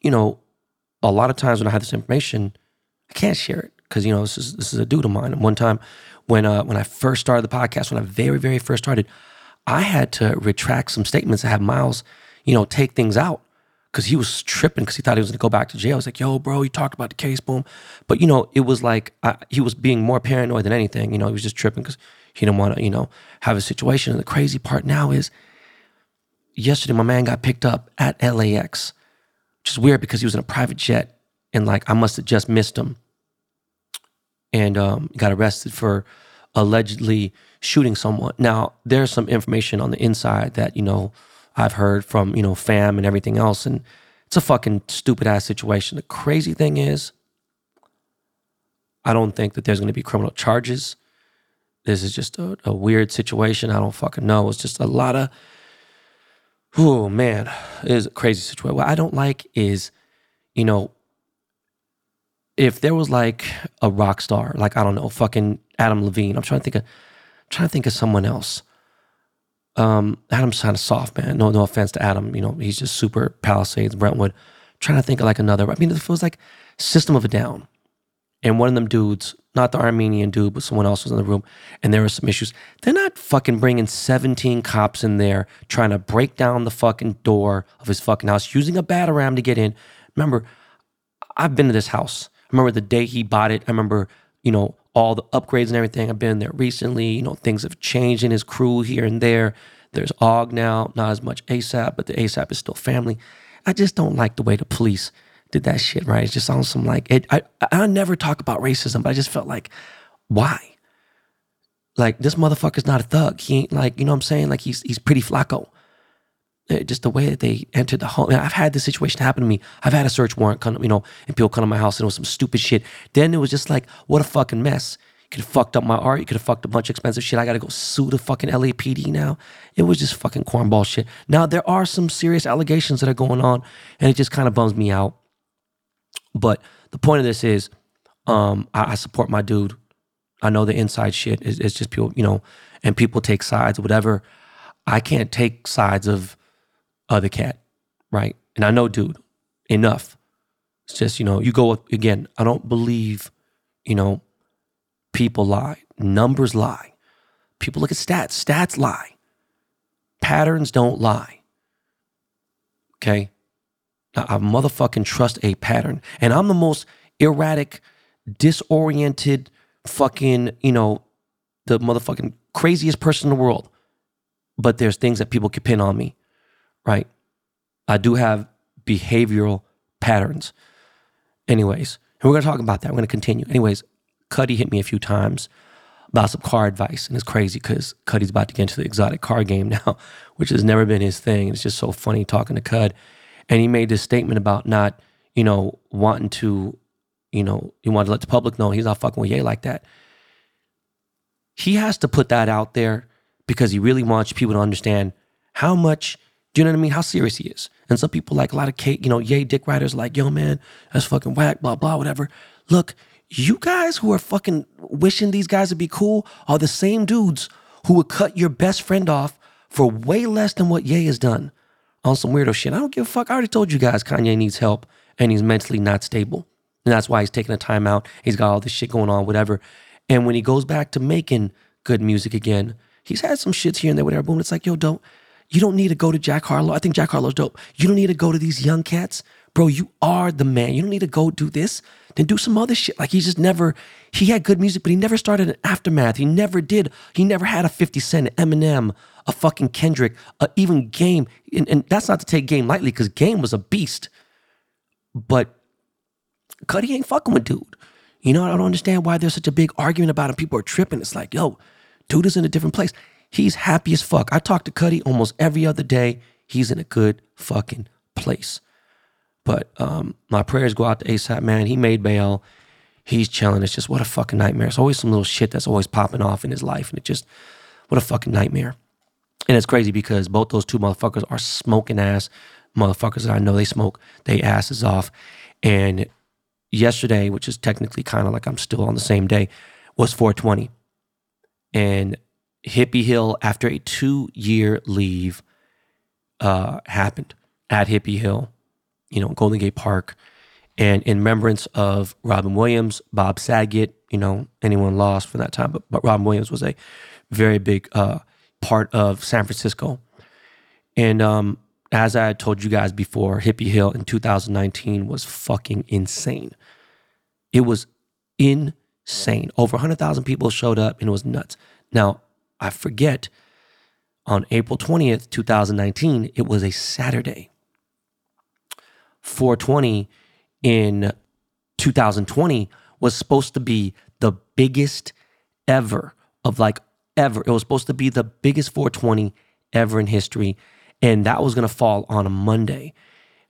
[SPEAKER 1] you know, a lot of times when I had this information, I can't share it because you know this is this is a dude of mine. And one time when uh, when I first started the podcast, when I very very first started, I had to retract some statements. I had Miles, you know, take things out because he was tripping because he thought he was going to go back to jail. I was like, "Yo, bro, you talked about the case, boom," but you know, it was like I, he was being more paranoid than anything. You know, he was just tripping because he didn't want to, you know, have a situation. And the crazy part now is, yesterday my man got picked up at LAX which is weird because he was in a private jet and like I must have just missed him and um, got arrested for allegedly shooting someone. Now, there's some information on the inside that, you know, I've heard from, you know, fam and everything else. And it's a fucking stupid ass situation. The crazy thing is, I don't think that there's going to be criminal charges. This is just a, a weird situation. I don't fucking know. It's just a lot of oh man, it is a crazy situation. What I don't like is, you know, if there was like a rock star, like I don't know, fucking Adam Levine. I'm trying to think of trying to think of someone else. Um, Adam's kind of soft, man. No, no offense to Adam. You know, he's just super Palisades, Brentwood. trying to think of like another. I mean, it feels like System of a Down and one of them dudes, not the Armenian dude, but someone else was in the room, and there were some issues. They're not fucking bringing 17 cops in there trying to break down the fucking door of his fucking house, using a ram to get in. Remember, I've been to this house. I remember the day he bought it. I remember, you know, all the upgrades and everything. I've been there recently. You know, things have changed in his crew here and there. There's Og now, not as much ASAP, but the ASAP is still family. I just don't like the way the police did that shit, right? It just sounds some like it. I I never talk about racism, but I just felt like, why? Like this motherfucker's not a thug. He ain't like you know what I'm saying. Like he's he's pretty flacko. It, just the way that they entered the home. I've had this situation happen to me. I've had a search warrant come, you know, and people come to my house and it was some stupid shit. Then it was just like, what a fucking mess. You could have fucked up my art. You could have fucked a bunch of expensive shit. I got to go sue the fucking LAPD now. It was just fucking cornball shit. Now, there are some serious allegations that are going on, and it just kind of bums me out. But the point of this is, um, I, I support my dude. I know the inside shit is, is just people, you know, and people take sides, whatever. I can't take sides of other cat, right? And I know, dude, enough. It's just, you know, you go again, I don't believe, you know, people lie. Numbers lie. People look at stats. Stats lie. Patterns don't lie. Okay? I motherfucking trust a pattern. And I'm the most erratic, disoriented, fucking, you know, the motherfucking craziest person in the world. But there's things that people can pin on me, right? I do have behavioral patterns. Anyways, and we're gonna talk about that. We're gonna continue. Anyways, Cudi hit me a few times about some car advice, and it's crazy because Cudi's about to get into the exotic car game now, which has never been his thing. It's just so funny talking to Cud, and he made this statement about not, you know, wanting to, you know, he wanted to let the public know he's not fucking with Ye like that. He has to put that out there because he really wants people to understand how much you know what I mean? How serious he is. And some people like a lot of Kate, you know, yay dick writers like, yo man, that's fucking whack, blah, blah, whatever. Look, you guys who are fucking wishing these guys would be cool are the same dudes who would cut your best friend off for way less than what Ye has done on some weirdo shit. I don't give a fuck. I already told you guys Kanye needs help and he's mentally not stable. And that's why he's taking a time out. He's got all this shit going on, whatever. And when he goes back to making good music again, he's had some shits here and there, whatever. Boom. It's like, yo, don't you don't need to go to Jack Harlow. I think Jack Harlow's dope. You don't need to go to these young cats. Bro, you are the man. You don't need to go do this. Then do some other shit. Like he just never, he had good music, but he never started an aftermath. He never did. He never had a 50 Cent, Eminem, a fucking Kendrick, a even Game. And, and that's not to take Game lightly because Game was a beast. But Cudi ain't fucking with dude. You know, I don't understand why there's such a big argument about him. People are tripping. It's like, yo, dude is in a different place. He's happy as fuck. I talk to Cudi almost every other day. He's in a good fucking place. But um, my prayers go out to ASAP, man. He made bail. He's chilling. It's just what a fucking nightmare. It's always some little shit that's always popping off in his life. And it just, what a fucking nightmare. And it's crazy because both those two motherfuckers are smoking ass motherfuckers that I know they smoke they asses off. And yesterday, which is technically kind of like I'm still on the same day, was 420. And Hippie Hill, after a two year leave, uh, happened at Hippie Hill, you know, Golden Gate Park. And in remembrance of Robin Williams, Bob Saget, you know, anyone lost from that time, but, but Robin Williams was a very big uh, part of San Francisco. And um, as I told you guys before, Hippie Hill in 2019 was fucking insane. It was insane. Over 100,000 people showed up and it was nuts. Now, I forget, on April 20th, 2019, it was a Saturday. 420 in 2020 was supposed to be the biggest ever of like ever. It was supposed to be the biggest 420 ever in history. And that was going to fall on a Monday,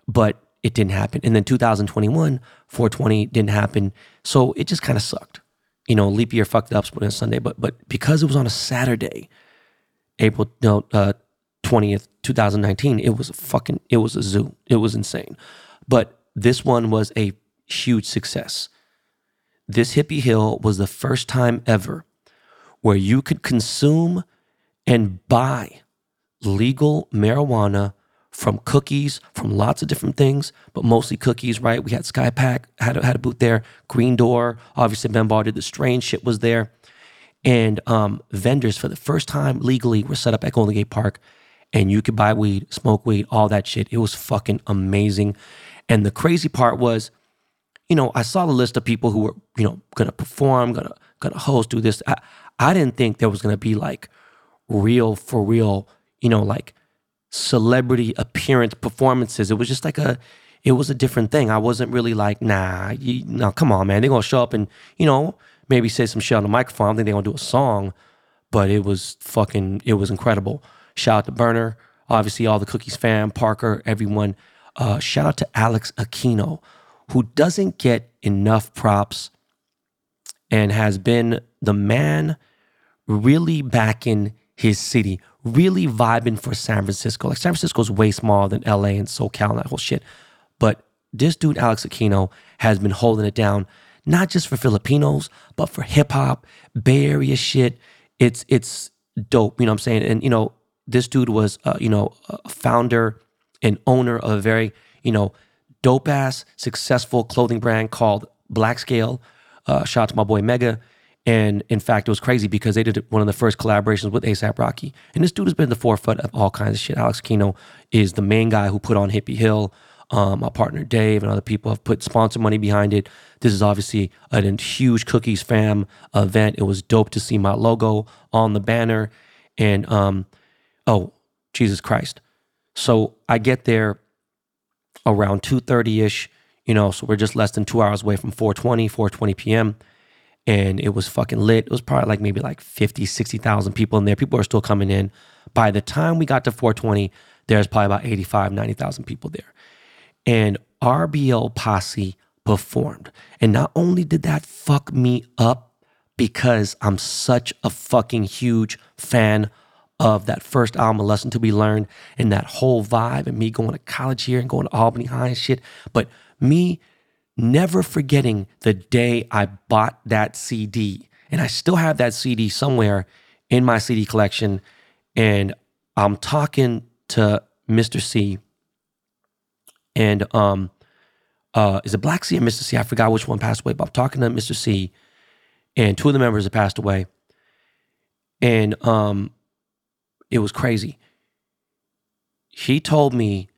[SPEAKER 1] but it didn't happen. And then 2021, 420 didn't happen. So it just kind of sucked you know, leap year fucked up on Sunday, but but because it was on a Saturday, April no, uh, 20th, 2019, it was a fucking it was a zoo. It was insane. But this one was a huge success. This hippie hill was the first time ever where you could consume and buy legal marijuana from cookies, from lots of different things, but mostly cookies, right? We had Sky Pack, had a, had a booth there, Green Door, obviously Ben Bar did the strange shit was there. And um, vendors for the first time legally were set up at Golden Gate Park and you could buy weed, smoke weed, all that shit. It was fucking amazing. And the crazy part was, you know, I saw the list of people who were, you know, gonna perform, gonna gonna host, do this. I, I didn't think there was gonna be like real for real, you know, like celebrity appearance performances. It was just like a, it was a different thing. I wasn't really like, nah, you, no, come on, man. They're gonna show up and you know maybe say some shit on the microphone. I think they're gonna do a song, but it was fucking, it was incredible. Shout out to Berner, obviously all the Cookies fam, Parker, everyone. Uh, shout out to Alex Aquino, who doesn't get enough props and has been the man really back in his city, really vibing for San Francisco. Like San Francisco's way smaller than LA and SoCal and that whole shit. But this dude, Alex Aquino, has been holding it down, not just for Filipinos, but for hip hop, Bay Area shit. It's it's dope, you know what I'm saying? And you know, this dude was uh, you know, a founder and owner of a very, you know, dope ass successful clothing brand called Black Scale. Uh, shout out to my boy Mega. And in fact, it was crazy because they did one of the first collaborations with ASAP Rocky. And this dude has been at the forefront of all kinds of shit. Alex Aquino is the main guy who put on Hippie Hill. Um, my partner Dave and other people have put sponsor money behind it. This is obviously a huge Cookies fam event. It was dope to see my logo on the banner. And um, oh, Jesus Christ. So I get there around 2.30ish, you know, so we're just less than two hours away from 420, 420 p.m and it was fucking lit. It was probably like maybe like 50, 60,000 people in there. People are still coming in. By the time we got to 420, there's probably about 85, 90,000 people there. And RBL Posse performed. And not only did that fuck me up because I'm such a fucking huge fan of that first album, A Lesson to Be Learned, and that whole vibe, and me going to college here and going to Albany High and shit. But me never forgetting the day I bought that CD. And I still have that CD somewhere in my CD collection. And I'm talking to Mr. C. And um, uh, is it Black C or Mr. C? I forgot which one passed away, but I'm talking to Mr. C. And two of the members have passed away. And um, it was crazy. He told me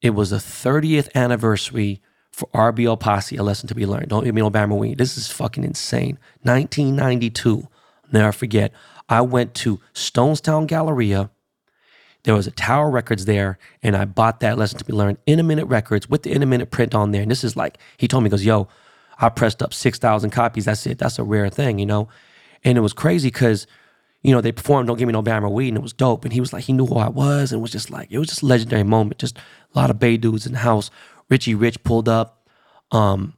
[SPEAKER 1] it was the 30th anniversary for RBL Posse, a lesson to be learned. Don't give me no Bama Weed. This is fucking insane. 1992, never forget. I went to Stonestown Galleria. There was a Tower Records there, and I bought that lesson to be learned in a minute records with the in a minute print on there. And this is like, he told me, he goes, yo, I pressed up 6,000 copies. That's it. That's a rare thing, you know? And it was crazy because, you know, they performed Don't Give Me No Bama Weed, and it was dope. And he was like, he knew who I was, and it was just like, it was just a legendary moment. Just a lot of Bay dudes in the house Richie Rich pulled up. Um,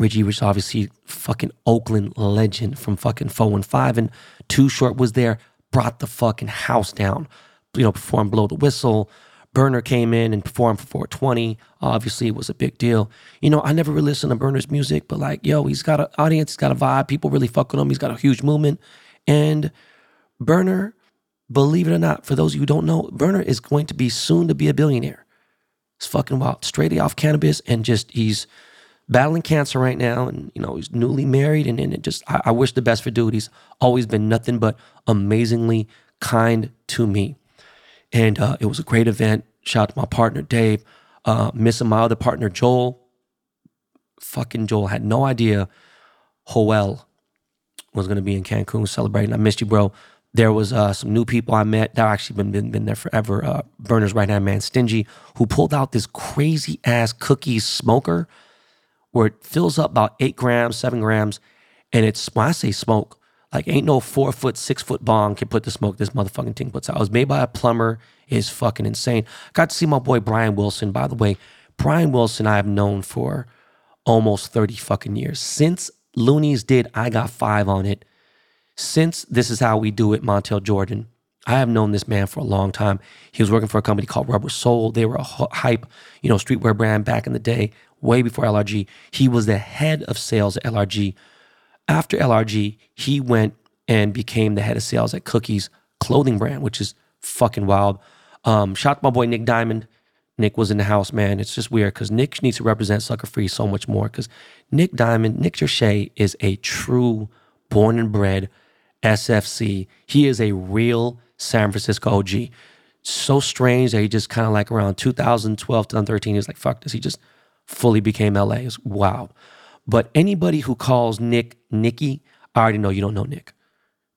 [SPEAKER 1] Richie Rich, obviously, fucking Oakland legend from fucking 415. And 5. And Too Short was there, brought the fucking house down, you know, performed Blow the Whistle. Berner came in and performed for 420. Obviously, it was a big deal. You know, I never really listened to Berner's music, but like, yo, he's got an audience, he's got a vibe. People really fuck with him. He's got a huge movement. And Berner, believe it or not, for those of you who don't know, Berner is going to be soon to be a billionaire. He's fucking wild, straight off cannabis, and just he's battling cancer right now, and you know he's newly married, and, and it just I, I wish the best for dude. He's always been nothing but amazingly kind to me, and uh, it was a great event. Shout out to my partner Dave, uh, missing my other partner Joel. Fucking Joel had no idea Joel was gonna be in Cancun celebrating. I missed you, bro. There was uh, some new people I met that actually been, been, been there forever. Uh, Berner's right hand man, Stingy, who pulled out this crazy ass cookie smoker where it fills up about eight grams, seven grams. And it's, when I say smoke, like ain't no four foot, six foot bong can put the smoke this motherfucking thing puts out. It was made by a plumber. It's fucking insane. Got to see my boy Brian Wilson. By the way, Brian Wilson I have known for almost 30 fucking years. Since Luniz did I Got Five on it, since this is how we do it, Montel Jordan, I have known this man for a long time. He was working for a company called Rubber Soul. They were a hype, you know, streetwear brand back in the day, way before LRG. He was the head of sales at LRG. After LRG, he went and became the head of sales at Cookies clothing brand, which is fucking wild. Um, shout out my boy Nick Diamond. Nick was in the house, man. It's just weird because Nick needs to represent Sucker Free so much more because Nick Diamond, Nick Jerche is a true born and bred SFC. He is a real San Francisco OG. So strange that he just kind of like around 2012, 2013, he's like, fuck this. He just fully became LA. It's wow. But anybody who calls Nick Nicky, I already know you don't know Nick.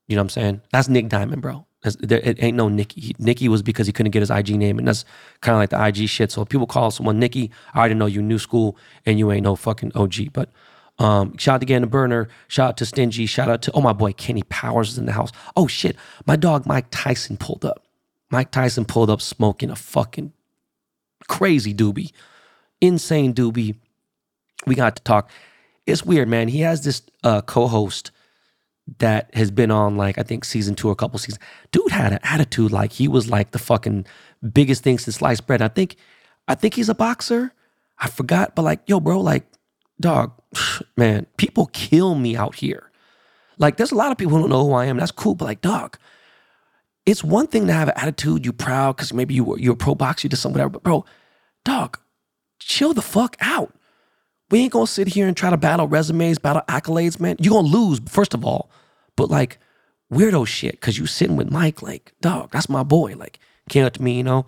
[SPEAKER 1] You know what I'm saying? That's Nick Diamond, bro. There, it ain't no Nicky. Nicky was because he couldn't get his IG name, and that's kind of like the IG shit. So if people call someone Nicky, I already know you new school and you ain't no fucking OG. But um, shout out to Gannon Burner. Shout out to Stingy. Shout out to, oh, my boy, Kenny Powers is in the house. Oh, shit. My dog, Mike Tyson, pulled up. Mike Tyson pulled up smoking a fucking crazy doobie, insane doobie. We got to talk. it's weird, man. He has this uh, co-host that has been on like I think season two or a couple seasons. Dude had an attitude like he was like the fucking biggest thing since sliced bread. I think I think he's a boxer. I forgot, but like, yo, bro, like, dog, man, people kill me out here. Like, there's a lot of people who don't know who I am. That's cool, but like, dog, it's one thing to have an attitude, you proud because maybe you were you're a pro boxer, you did something whatever, but bro, dog, chill the fuck out. We ain't gonna sit here and try to battle resumes, battle accolades, man. You're gonna lose, first of all. But like weirdo shit, because you sitting with Mike, like, dog, that's my boy. Like, came up to me, you know,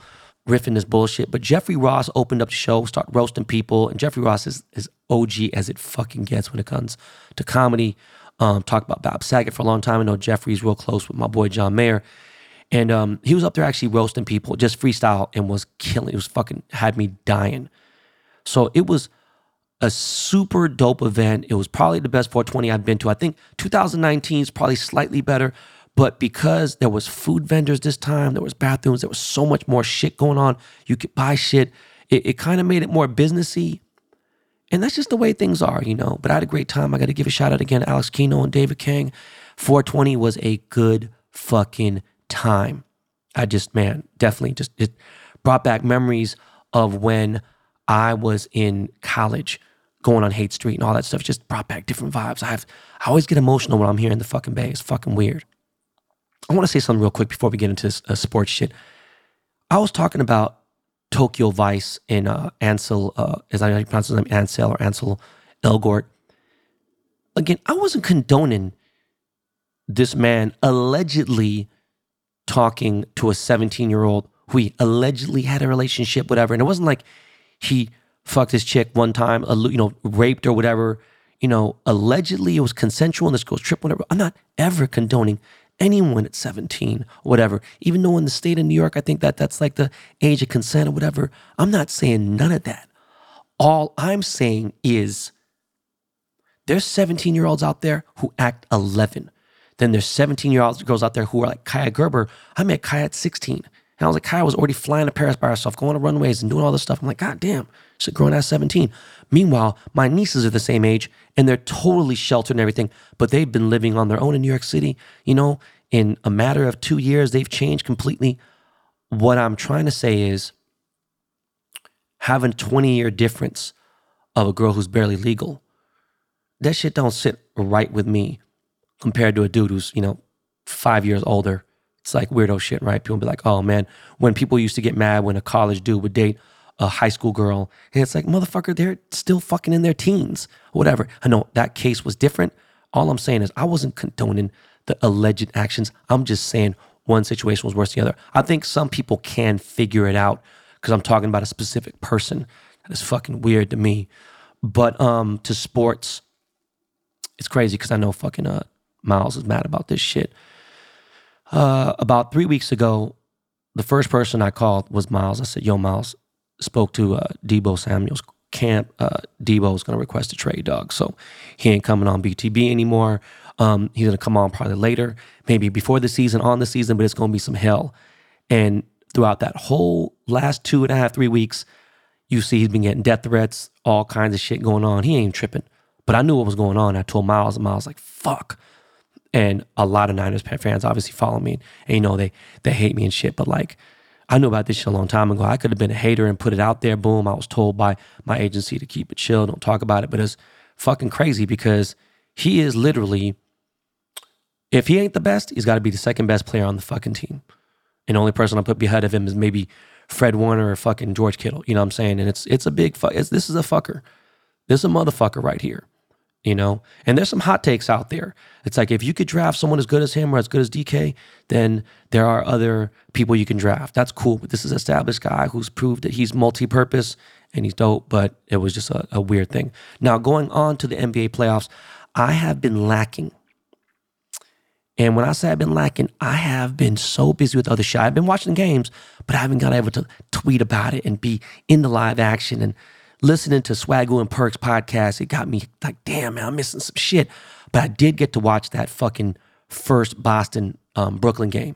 [SPEAKER 1] riffing this bullshit. But Jeffrey Ross opened up the show, start roasting people. And Jeffrey Ross is, is OG as it fucking gets when it comes to comedy. Um, talk about Bob Saget for a long time. I know Jeffrey's real close with my boy John Mayer. And um, he was up there actually roasting people, just freestyle, and was killing. It was fucking had me dying. So it was a super dope event. It was probably the best 420 I've been to. I think 2019 is probably slightly better, but because there was food vendors this time, there was bathrooms, there was so much more shit going on. You could buy shit. It, it kind of made it more businessy. And that's just the way things are, you know. But I had a great time. I got to give a shout out again to Alex Aquino and David King. 420 was a good fucking time. I just, man, definitely just it brought back memories of when I was in college going on Haight Street and all that stuff just brought back different vibes. I have I always get emotional when I'm here in the fucking Bay. It's fucking weird. I want to say something real quick before we get into this uh, sports shit. I was talking about Tokyo Vice in uh, Ansel, uh, as I pronounce his name, Ansel or Ansel Elgort. Again, I wasn't condoning this man allegedly talking to a 17 year old who he allegedly had a relationship, whatever. And it wasn't like he fucked his chick one time, you know, raped or whatever. You know, allegedly it was consensual and this goes trip, whatever. I'm not ever condoning anyone at 17, or whatever. Even though in the state of New York, I think that that's like the age of consent or whatever. I'm not saying none of that. All I'm saying is there's 17 year olds out there who act 11. Then there's 17 year olds girls out there who are like Kaia Gerber. I met Kaia at 16. And I was like, Kaia was already flying to Paris by herself, going to runways and doing all this stuff. I'm like, God damn, she's grown at 17. Meanwhile, my nieces are the same age and they're totally sheltered and everything, but they've been living on their own in New York City. You know, in a matter of two years, they've changed completely. What I'm trying to say is having 20 year difference of a girl who's barely legal, that shit don't sit right with me compared to a dude who's, you know, five years older it's like weirdo shit, right? People be like, oh man, when people used to get mad when a college dude would date a high school girl, and it's like, motherfucker, they're still fucking in their teens, whatever. I know that case was different. All I'm saying is I wasn't condoning the alleged actions. I'm just saying one situation was worse than the other. I think some people can figure it out because I'm talking about a specific person. That is fucking weird to me. But um, to sports, it's crazy because I know fucking uh, Miles is mad about this shit. Uh, about three weeks ago, the first person I called was Miles. I said, "Yo, Miles, spoke to uh, Deebo Samuel's camp. Uh, Deebo is going to request a trade, dog. So he ain't coming on BTB anymore. Um, he's going to come on probably later, maybe before the season, on the season, but it's going to be some hell. And throughout that whole last two and a half, three weeks, you see he's been getting death threats, all kinds of shit going on. He ain't tripping. But I knew what was going on. I told Miles, and Miles like, fuck. And a lot of Niners fans obviously follow me, and you know they they hate me and shit. But like, I knew about this shit a long time ago. I could have been a hater and put it out there. Boom, I was told by my agency to keep it chill, don't talk about it. But it's fucking crazy because he is literally, if he ain't the best, he's got to be the second best player on the fucking team. And the only person I put ahead of him is maybe Fred Warner or fucking George Kittle. You know what I'm saying? And it's it's a big fuck. This is a fucker. This is a motherfucker right here you know? And there's some hot takes out there. It's like if you could draft someone as good as him or as good as DK, then there are other people you can draft. That's cool. But this is established guy who's proved that he's multi-purpose and he's dope, but it was just a, a weird thing. Now, going on to the NBA playoffs, I have been lacking. And when I say I've been lacking, I have been so busy with other shit. I've been watching games, but I haven't got able to tweet about it and be in the live action and listening to Swagoo and Perks podcast, it got me like, damn, man, I'm missing some shit. But I did get to watch that fucking first Boston um, Brooklyn game.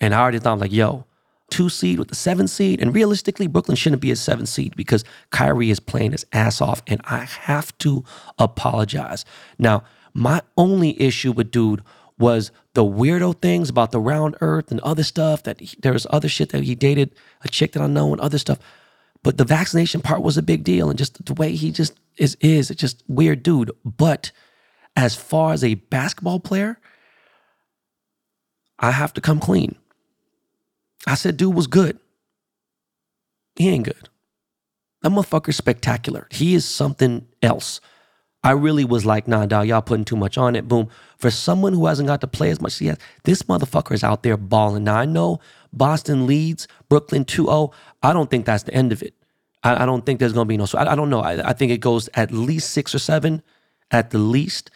[SPEAKER 1] And I already thought, like, yo, two seed with the seven seed. And realistically, Brooklyn shouldn't be a seven seed because Kyrie is playing his ass off. And I have to apologize. Now, my only issue with dude was the weirdo things about the round earth and other stuff that he, there was other shit that he dated a chick that I know and other stuff. But the vaccination part was a big deal. And just the way he just is, is it's just weird dude. But as far as a basketball player, I have to come clean. I said, dude was good. He ain't good. That motherfucker's spectacular. He is something else. I really was like, nah, dog, y'all putting too much on it. Boom. For someone who hasn't got to play as much as he has, this motherfucker is out there balling. Now, I know Boston leads, Brooklyn 2 0. I don't think that's the end of it. I, I don't think there's going to be no. So I, I don't know. I, I, think it goes at least six or seven at the least,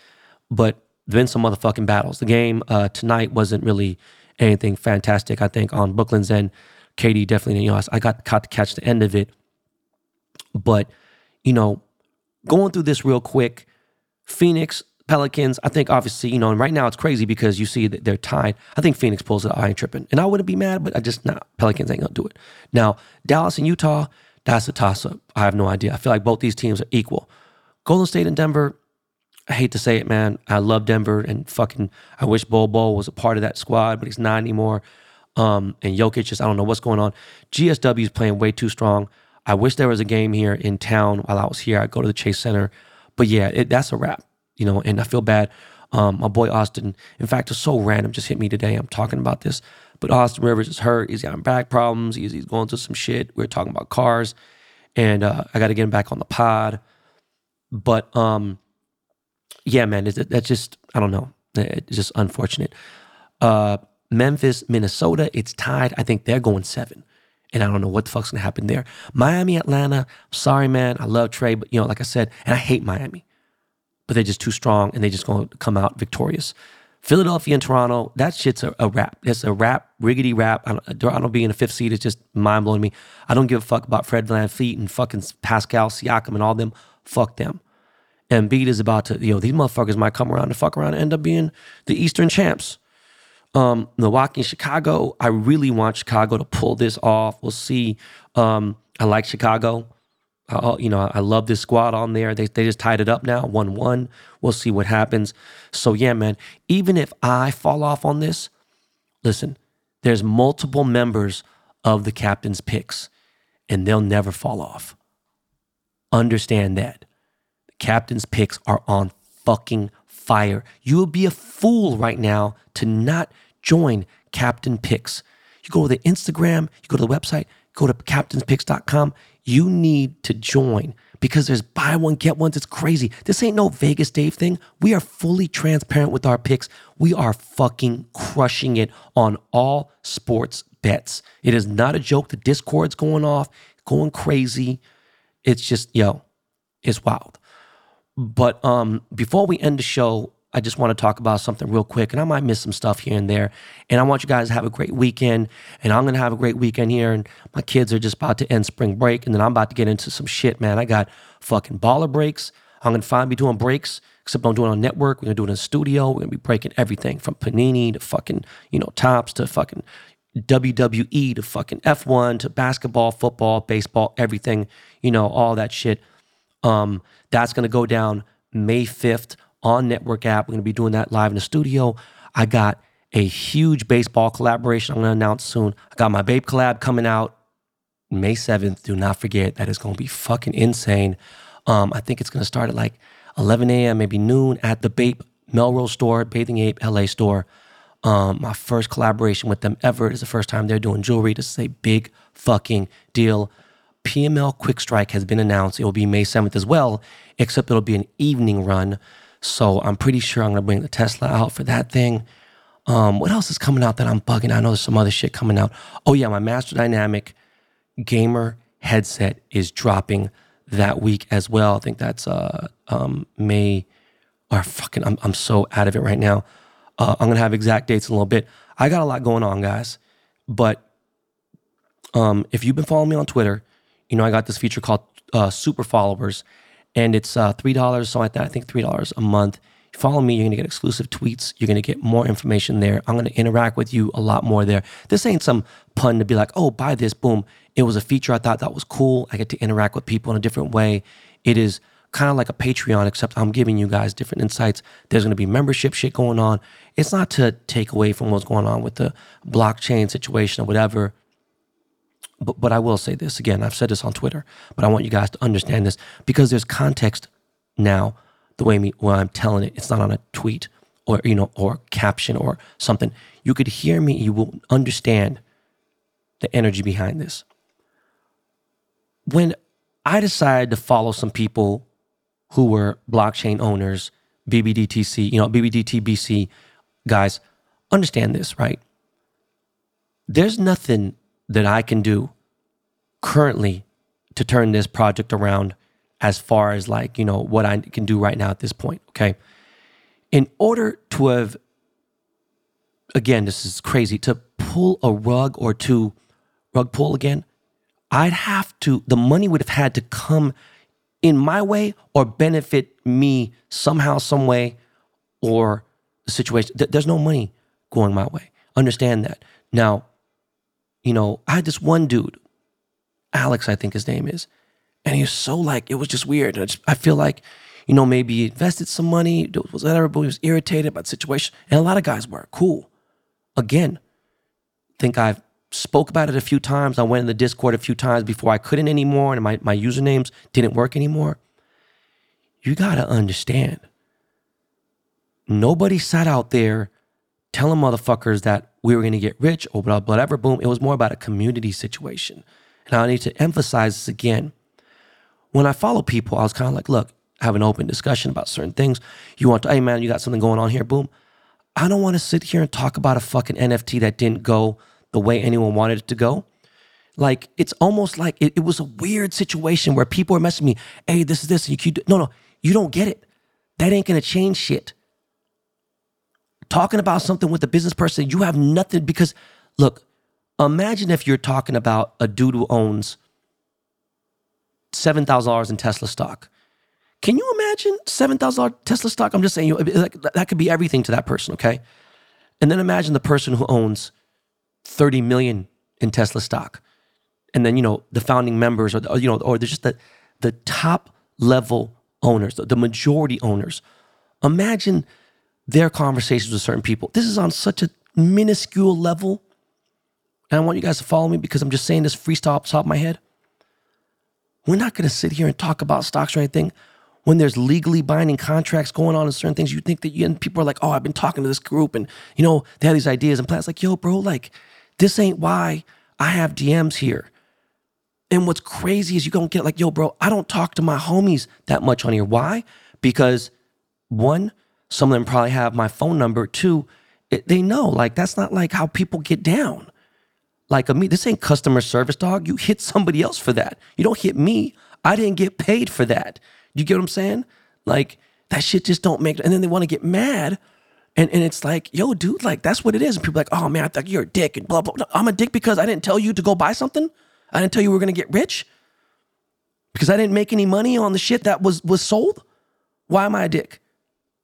[SPEAKER 1] but been some motherfucking battles. The game uh, tonight wasn't really anything fantastic. I think on Brooklyn's end, KD definitely, you know, I got, caught to catch the end of it. But, you know, going through this real quick, Phoenix, Pelicans, I think obviously, you know, and right now it's crazy because you see that they're tied. I think Phoenix pulls it. I ain't tripping. And I wouldn't be mad, but I just, nah, Pelicans ain't gonna do it. Now, Dallas and Utah, that's a toss up. I have no idea. I feel like both these teams are equal. Golden State and Denver, I hate to say it, man. I love Denver and fucking, I wish Bol Bol was a part of that squad, but he's not anymore. Um, and Jokic just, I don't know what's going on. GSW is playing way too strong. I wish there was a game here in town while I was here. I'd go to the Chase Center. But yeah, it, that's a wrap, you know, and I feel bad. Um, my boy Austin, in fact, it's so random, just hit me today. I'm talking about this. But Austin Rivers is hurt. He's got back problems. He's, he's going through some shit. We are talking about cars. And uh, I got to get him back on the pod. But um, yeah, man, that's just, I don't know. It's just unfortunate. Uh, Memphis, Minnesota, it's tied. I think they're going seven and I don't know what the fuck's gonna happen there. Miami, Atlanta, sorry, man. I love Trey, but you know, like I said, and I hate Miami, but they're just too strong and they're just gonna come out victorious. Philadelphia and Toronto, that shit's a, a wrap. It's a wrap, riggedy wrap. Toronto being a fifth seed is just mind blowing me. I don't give a fuck about Fred VanVleet and fucking Pascal Siakam and all them. Fuck them. And Embiid is about to, you know, these motherfuckers might come around and fuck around and end up being the Eastern champs. Um, Milwaukee and Chicago, I really want Chicago to pull this off. We'll see. Um, I like Chicago. Uh, you know, I love this squad on there. They, they just tied it up now, 1 1. We'll see what happens. So, yeah, man, even if I fall off on this, listen, there's multiple members of the captain's picks, and they'll never fall off. Understand that. The captain's picks are on fucking fire. You would be a fool right now to not join Captain Picks. You go to the Instagram, you go to the website, go to captainspicks.com. You need to join because there's buy one, get ones. It's crazy. This ain't no Vegas Dave thing. We are fully transparent with our picks. We are fucking crushing it on all sports bets. It is not a joke. The Discord's going off, going crazy. It's just, yo, it's wild. But um, before we end the show, I just want to talk about something real quick, and I might miss some stuff here and there. And I want you guys to have a great weekend, and I'm gonna have a great weekend here. And my kids are just about to end spring break, and then I'm about to get into some shit, man. I got fucking baller breaks. I'm gonna finally be doing breaks, except I'm doing on network. We're gonna do it in studio. We're gonna be breaking everything from Panini to fucking you know Topps to fucking WWE to fucking F1 to basketball, football, baseball, everything. You know all that shit. Um, that's gonna go down May 5th on Network app. We're going to be doing that live in the studio. I got a huge baseball collaboration I'm going to announce soon. I got my Bape collab coming out May 7th. Do not forget that is going to be fucking insane. Um, I think it's going to start at like 11 a.m., maybe noon at the Bape Melrose store, Bathing Ape LA store. Um, my first collaboration with them ever. Is the first time they're doing jewelry. This is a big fucking deal. PML Quick Strike has been announced. It will be May 7th as well, except it'll be an evening run. So I'm pretty sure I'm gonna bring the Tesla out for that thing. Um, what else is coming out that I'm bugging? I know there's some other shit coming out. Oh yeah, my Master Dynamic gamer headset is dropping that week as well. I think that's uh um May or fucking I'm I'm so out of it right now. Uh, I'm gonna have exact dates in a little bit. I got a lot going on, guys. But um, if you've been following me on Twitter, you know I got this feature called uh, Super Followers, and it's uh, three dollars, something like that. I think three dollars a month. Follow me, you're gonna get exclusive tweets. You're gonna get more information there. I'm gonna interact with you a lot more there. This ain't some pun to be like, oh, buy this, boom. It was a feature I thought that was cool. I get to interact with people in a different way. It is kind of like a Patreon, except I'm giving you guys different insights. There's gonna be membership shit going on. It's not to take away from what's going on with the blockchain situation or whatever. But, but I will say this again, I've said this on Twitter, but I want you guys to understand this because there's context now the way me when I'm telling it. It's not on a tweet or you know or caption or something. You could hear me. You will understand the energy behind this. When I decided to follow some people who were blockchain owners, BBDTC, you know, BBDTBC guys, understand this, right? There's nothing that I can do currently to turn this project around as far as like, you know, what I can do right now at this point. Okay. In order to have, again, this is crazy, to pull a rug or to rug pull again, I'd have to, the money would have had to come in my way or benefit me somehow, some way, or the situation. There's no money going my way. Understand that. Now, you know, I had this one dude, Alex, I think his name is, and he was so like, it was just weird. I, just, I feel like, you know, maybe he invested some money, was whatever, but he was irritated about the situation. And a lot of guys were cool. Again, think I've spoke about it a few times. I went in the Discord a few times before I couldn't anymore, and my, my usernames didn't work anymore. You gotta understand. Nobody sat out there telling motherfuckers that we were gonna get rich or whatever. Boom. It was more about a community situation. And I need to emphasize this again when I follow people, I was kind of like, look, have an open discussion about certain things. You want to, hey man, you got something going on here, boom. I don't want to sit here and talk about a fucking NFT that didn't go the way anyone wanted it to go. Like it's almost like it, it was a weird situation where people were messaging me, hey, this is this, and you keep no, no, you don't get it. That ain't gonna change shit. Talking about something with a business person, you have nothing because look, imagine if you're talking about a dude who owns $7,000 in Tesla stock. Can you imagine $7,000 Tesla stock? I'm just saying, you know, like, that could be everything to that person, okay? And then imagine the person who owns 30 million in Tesla stock. And then, you know, the founding members or, you know, or there's just the, the top level owners, the majority owners. Imagine their conversations with certain people. This is on such a minuscule level. And I want you guys to follow me because I'm just saying this freestyle off the top of my head. We're not going to sit here and talk about stocks or anything when there's legally binding contracts going on and certain things. You think that you and people are like, oh, I've been talking to this group and, you know, they have these ideas and plans. Like, yo, bro, like, this ain't why I have DMs here. And what's crazy is you don't get like, yo, bro, I don't talk to my homies that much on here. Why? Because one, some of them probably have my phone number. too. it, they know like that's not like how people get down like a me. This ain't customer service, dog. You hit somebody else for that. You don't hit me. I didn't get paid for that. You get what I'm saying? Like that shit just don't make. And then they want to get mad, and and it's like, yo, dude, like that's what it is. And people like, oh man, I thought you're a dick and blah blah. blah. I'm a dick because I didn't tell you to go buy something. I didn't tell you we were gonna get rich because I didn't make any money on the shit that was was sold. Why am I a dick?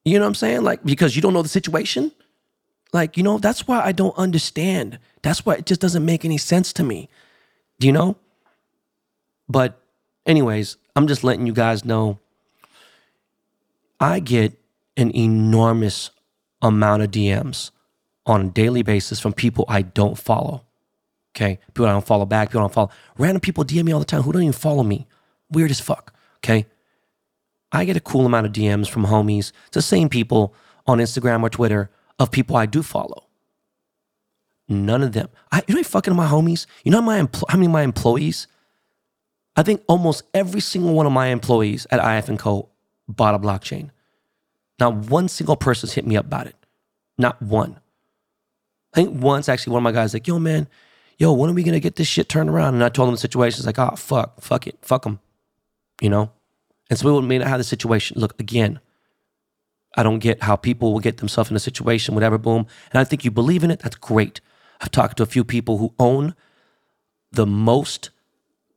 [SPEAKER 1] You know what I'm saying? Like because you don't know the situation. Like, you know, that's why I don't understand. That's why it just doesn't make any sense to me. Do you know? But, anyways, I'm just letting you guys know I get an enormous amount of DMs on a daily basis from people I don't follow. Okay. People I don't follow back, people I don't follow. Random people DM me all the time who don't even follow me. Weird as fuck. Okay. I get a cool amount of DMs from homies. It's the same people on Instagram or Twitter of people I do follow. None of them. I, you know, fucking my homies. You know my empl- how many of my employees? I think almost every single one of my employees at IF and Co. bought a blockchain. Not one single person's hit me up about it. Not one. I think once actually one of my guys like, yo man, yo, when are we gonna get this shit turned around? And I told him the situation. It's like, oh fuck, fuck it, fuck them, you know. And so we may not have the situation. Look again, I don't get how people will get themselves in a situation, whatever, boom. And I think you believe in it, that's great. I've talked to a few people who own the most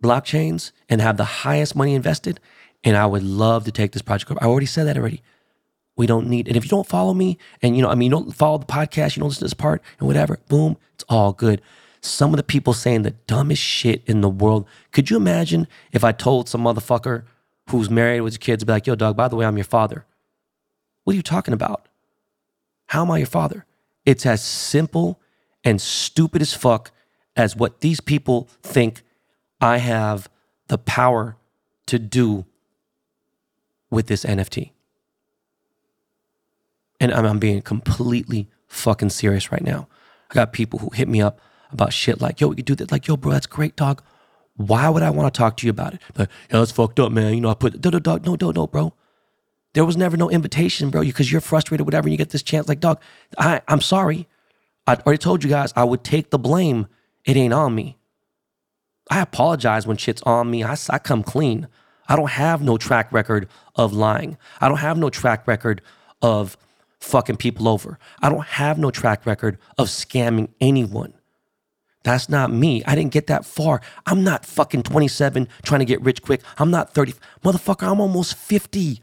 [SPEAKER 1] blockchains and have the highest money invested. And I would love to take this project over. I already said that already. We don't need, and if you don't follow me and you know, I mean, you don't follow the podcast, you don't listen to this part and whatever, boom, it's all good. Some of the people saying the dumbest shit in the world. Could you imagine if I told some motherfucker who's married with kids, be like, yo, dog, by the way, I'm your father. What are you talking about? How am I your father? It's as simple and stupid as fuck as what these people think I have the power to do with this NFT. And I'm, I'm being completely fucking serious right now. I got people who hit me up about shit like, yo, we could do that. Like, yo, bro, that's great, dog. Why would I want to talk to you about it? Like, yo, that's fucked up, man. You know, I put, dog, dog, no, no, no, bro. There was never no invitation, bro, because you're frustrated, whatever, and you get this chance. Like, dog, I, I'm sorry. I already told you guys I would take the blame. It ain't on me. I apologize when shit's on me. I, I come clean. I don't have no track record of lying. I don't have no track record of fucking people over. I don't have no track record of scamming anyone. That's not me. I didn't get that far. I'm not fucking 27 trying to get rich quick. I'm not 30. Motherfucker, I'm almost 50.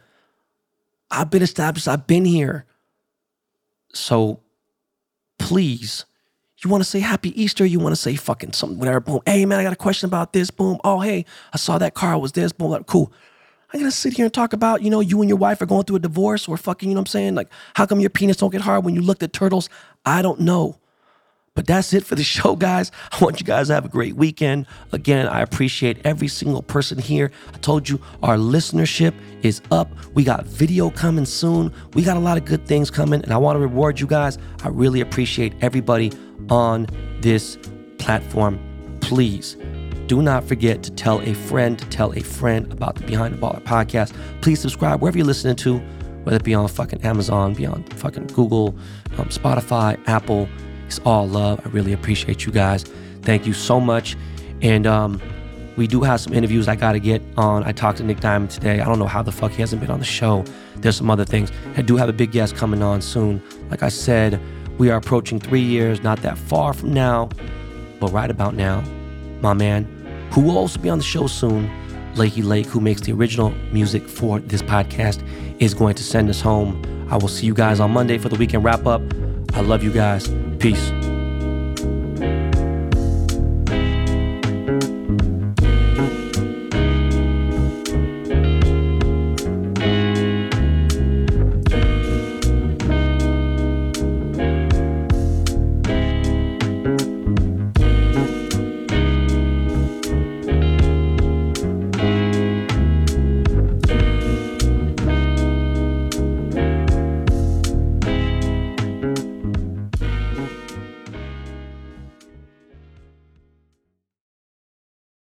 [SPEAKER 1] I've been established. I've been here. So please, you want to say happy Easter? You want to say fucking something, whatever. Boom. Hey, man, I got a question about this. Boom. Oh, hey, I saw that car was this. Boom. Cool. I'm gonna sit here and talk about, you know, you and your wife are going through a divorce or fucking, you know what I'm saying? Like, how come your penis don't get hard when you looked at turtles? I don't know. But that's it for the show, guys. I want you guys to have a great weekend. Again, I appreciate every single person here. I told you our listenership is up. We got video coming soon. We got a lot of good things coming, and I want to reward you guys. I really appreciate everybody on this platform. Please do not forget to tell a friend to tell a friend about the Behind the Baller podcast. Please subscribe wherever you're listening to, whether it be on fucking Amazon, be on fucking Google, um, Spotify, Apple. It's all love. I really appreciate you guys. Thank you so much. And um, we do have some interviews I got to get on. I talked to Nick Diamond today. I don't know how the fuck he hasn't been on the show. There's some other things. I do have a big guest coming on soon. Like I said, we are approaching three years, not that far from now, but right about now, my man, who will also be on the show soon, Lakey Lake, who makes the original music for this podcast, is going to send us home. I will see you guys on Monday for the weekend wrap up. I love you guys. Peace.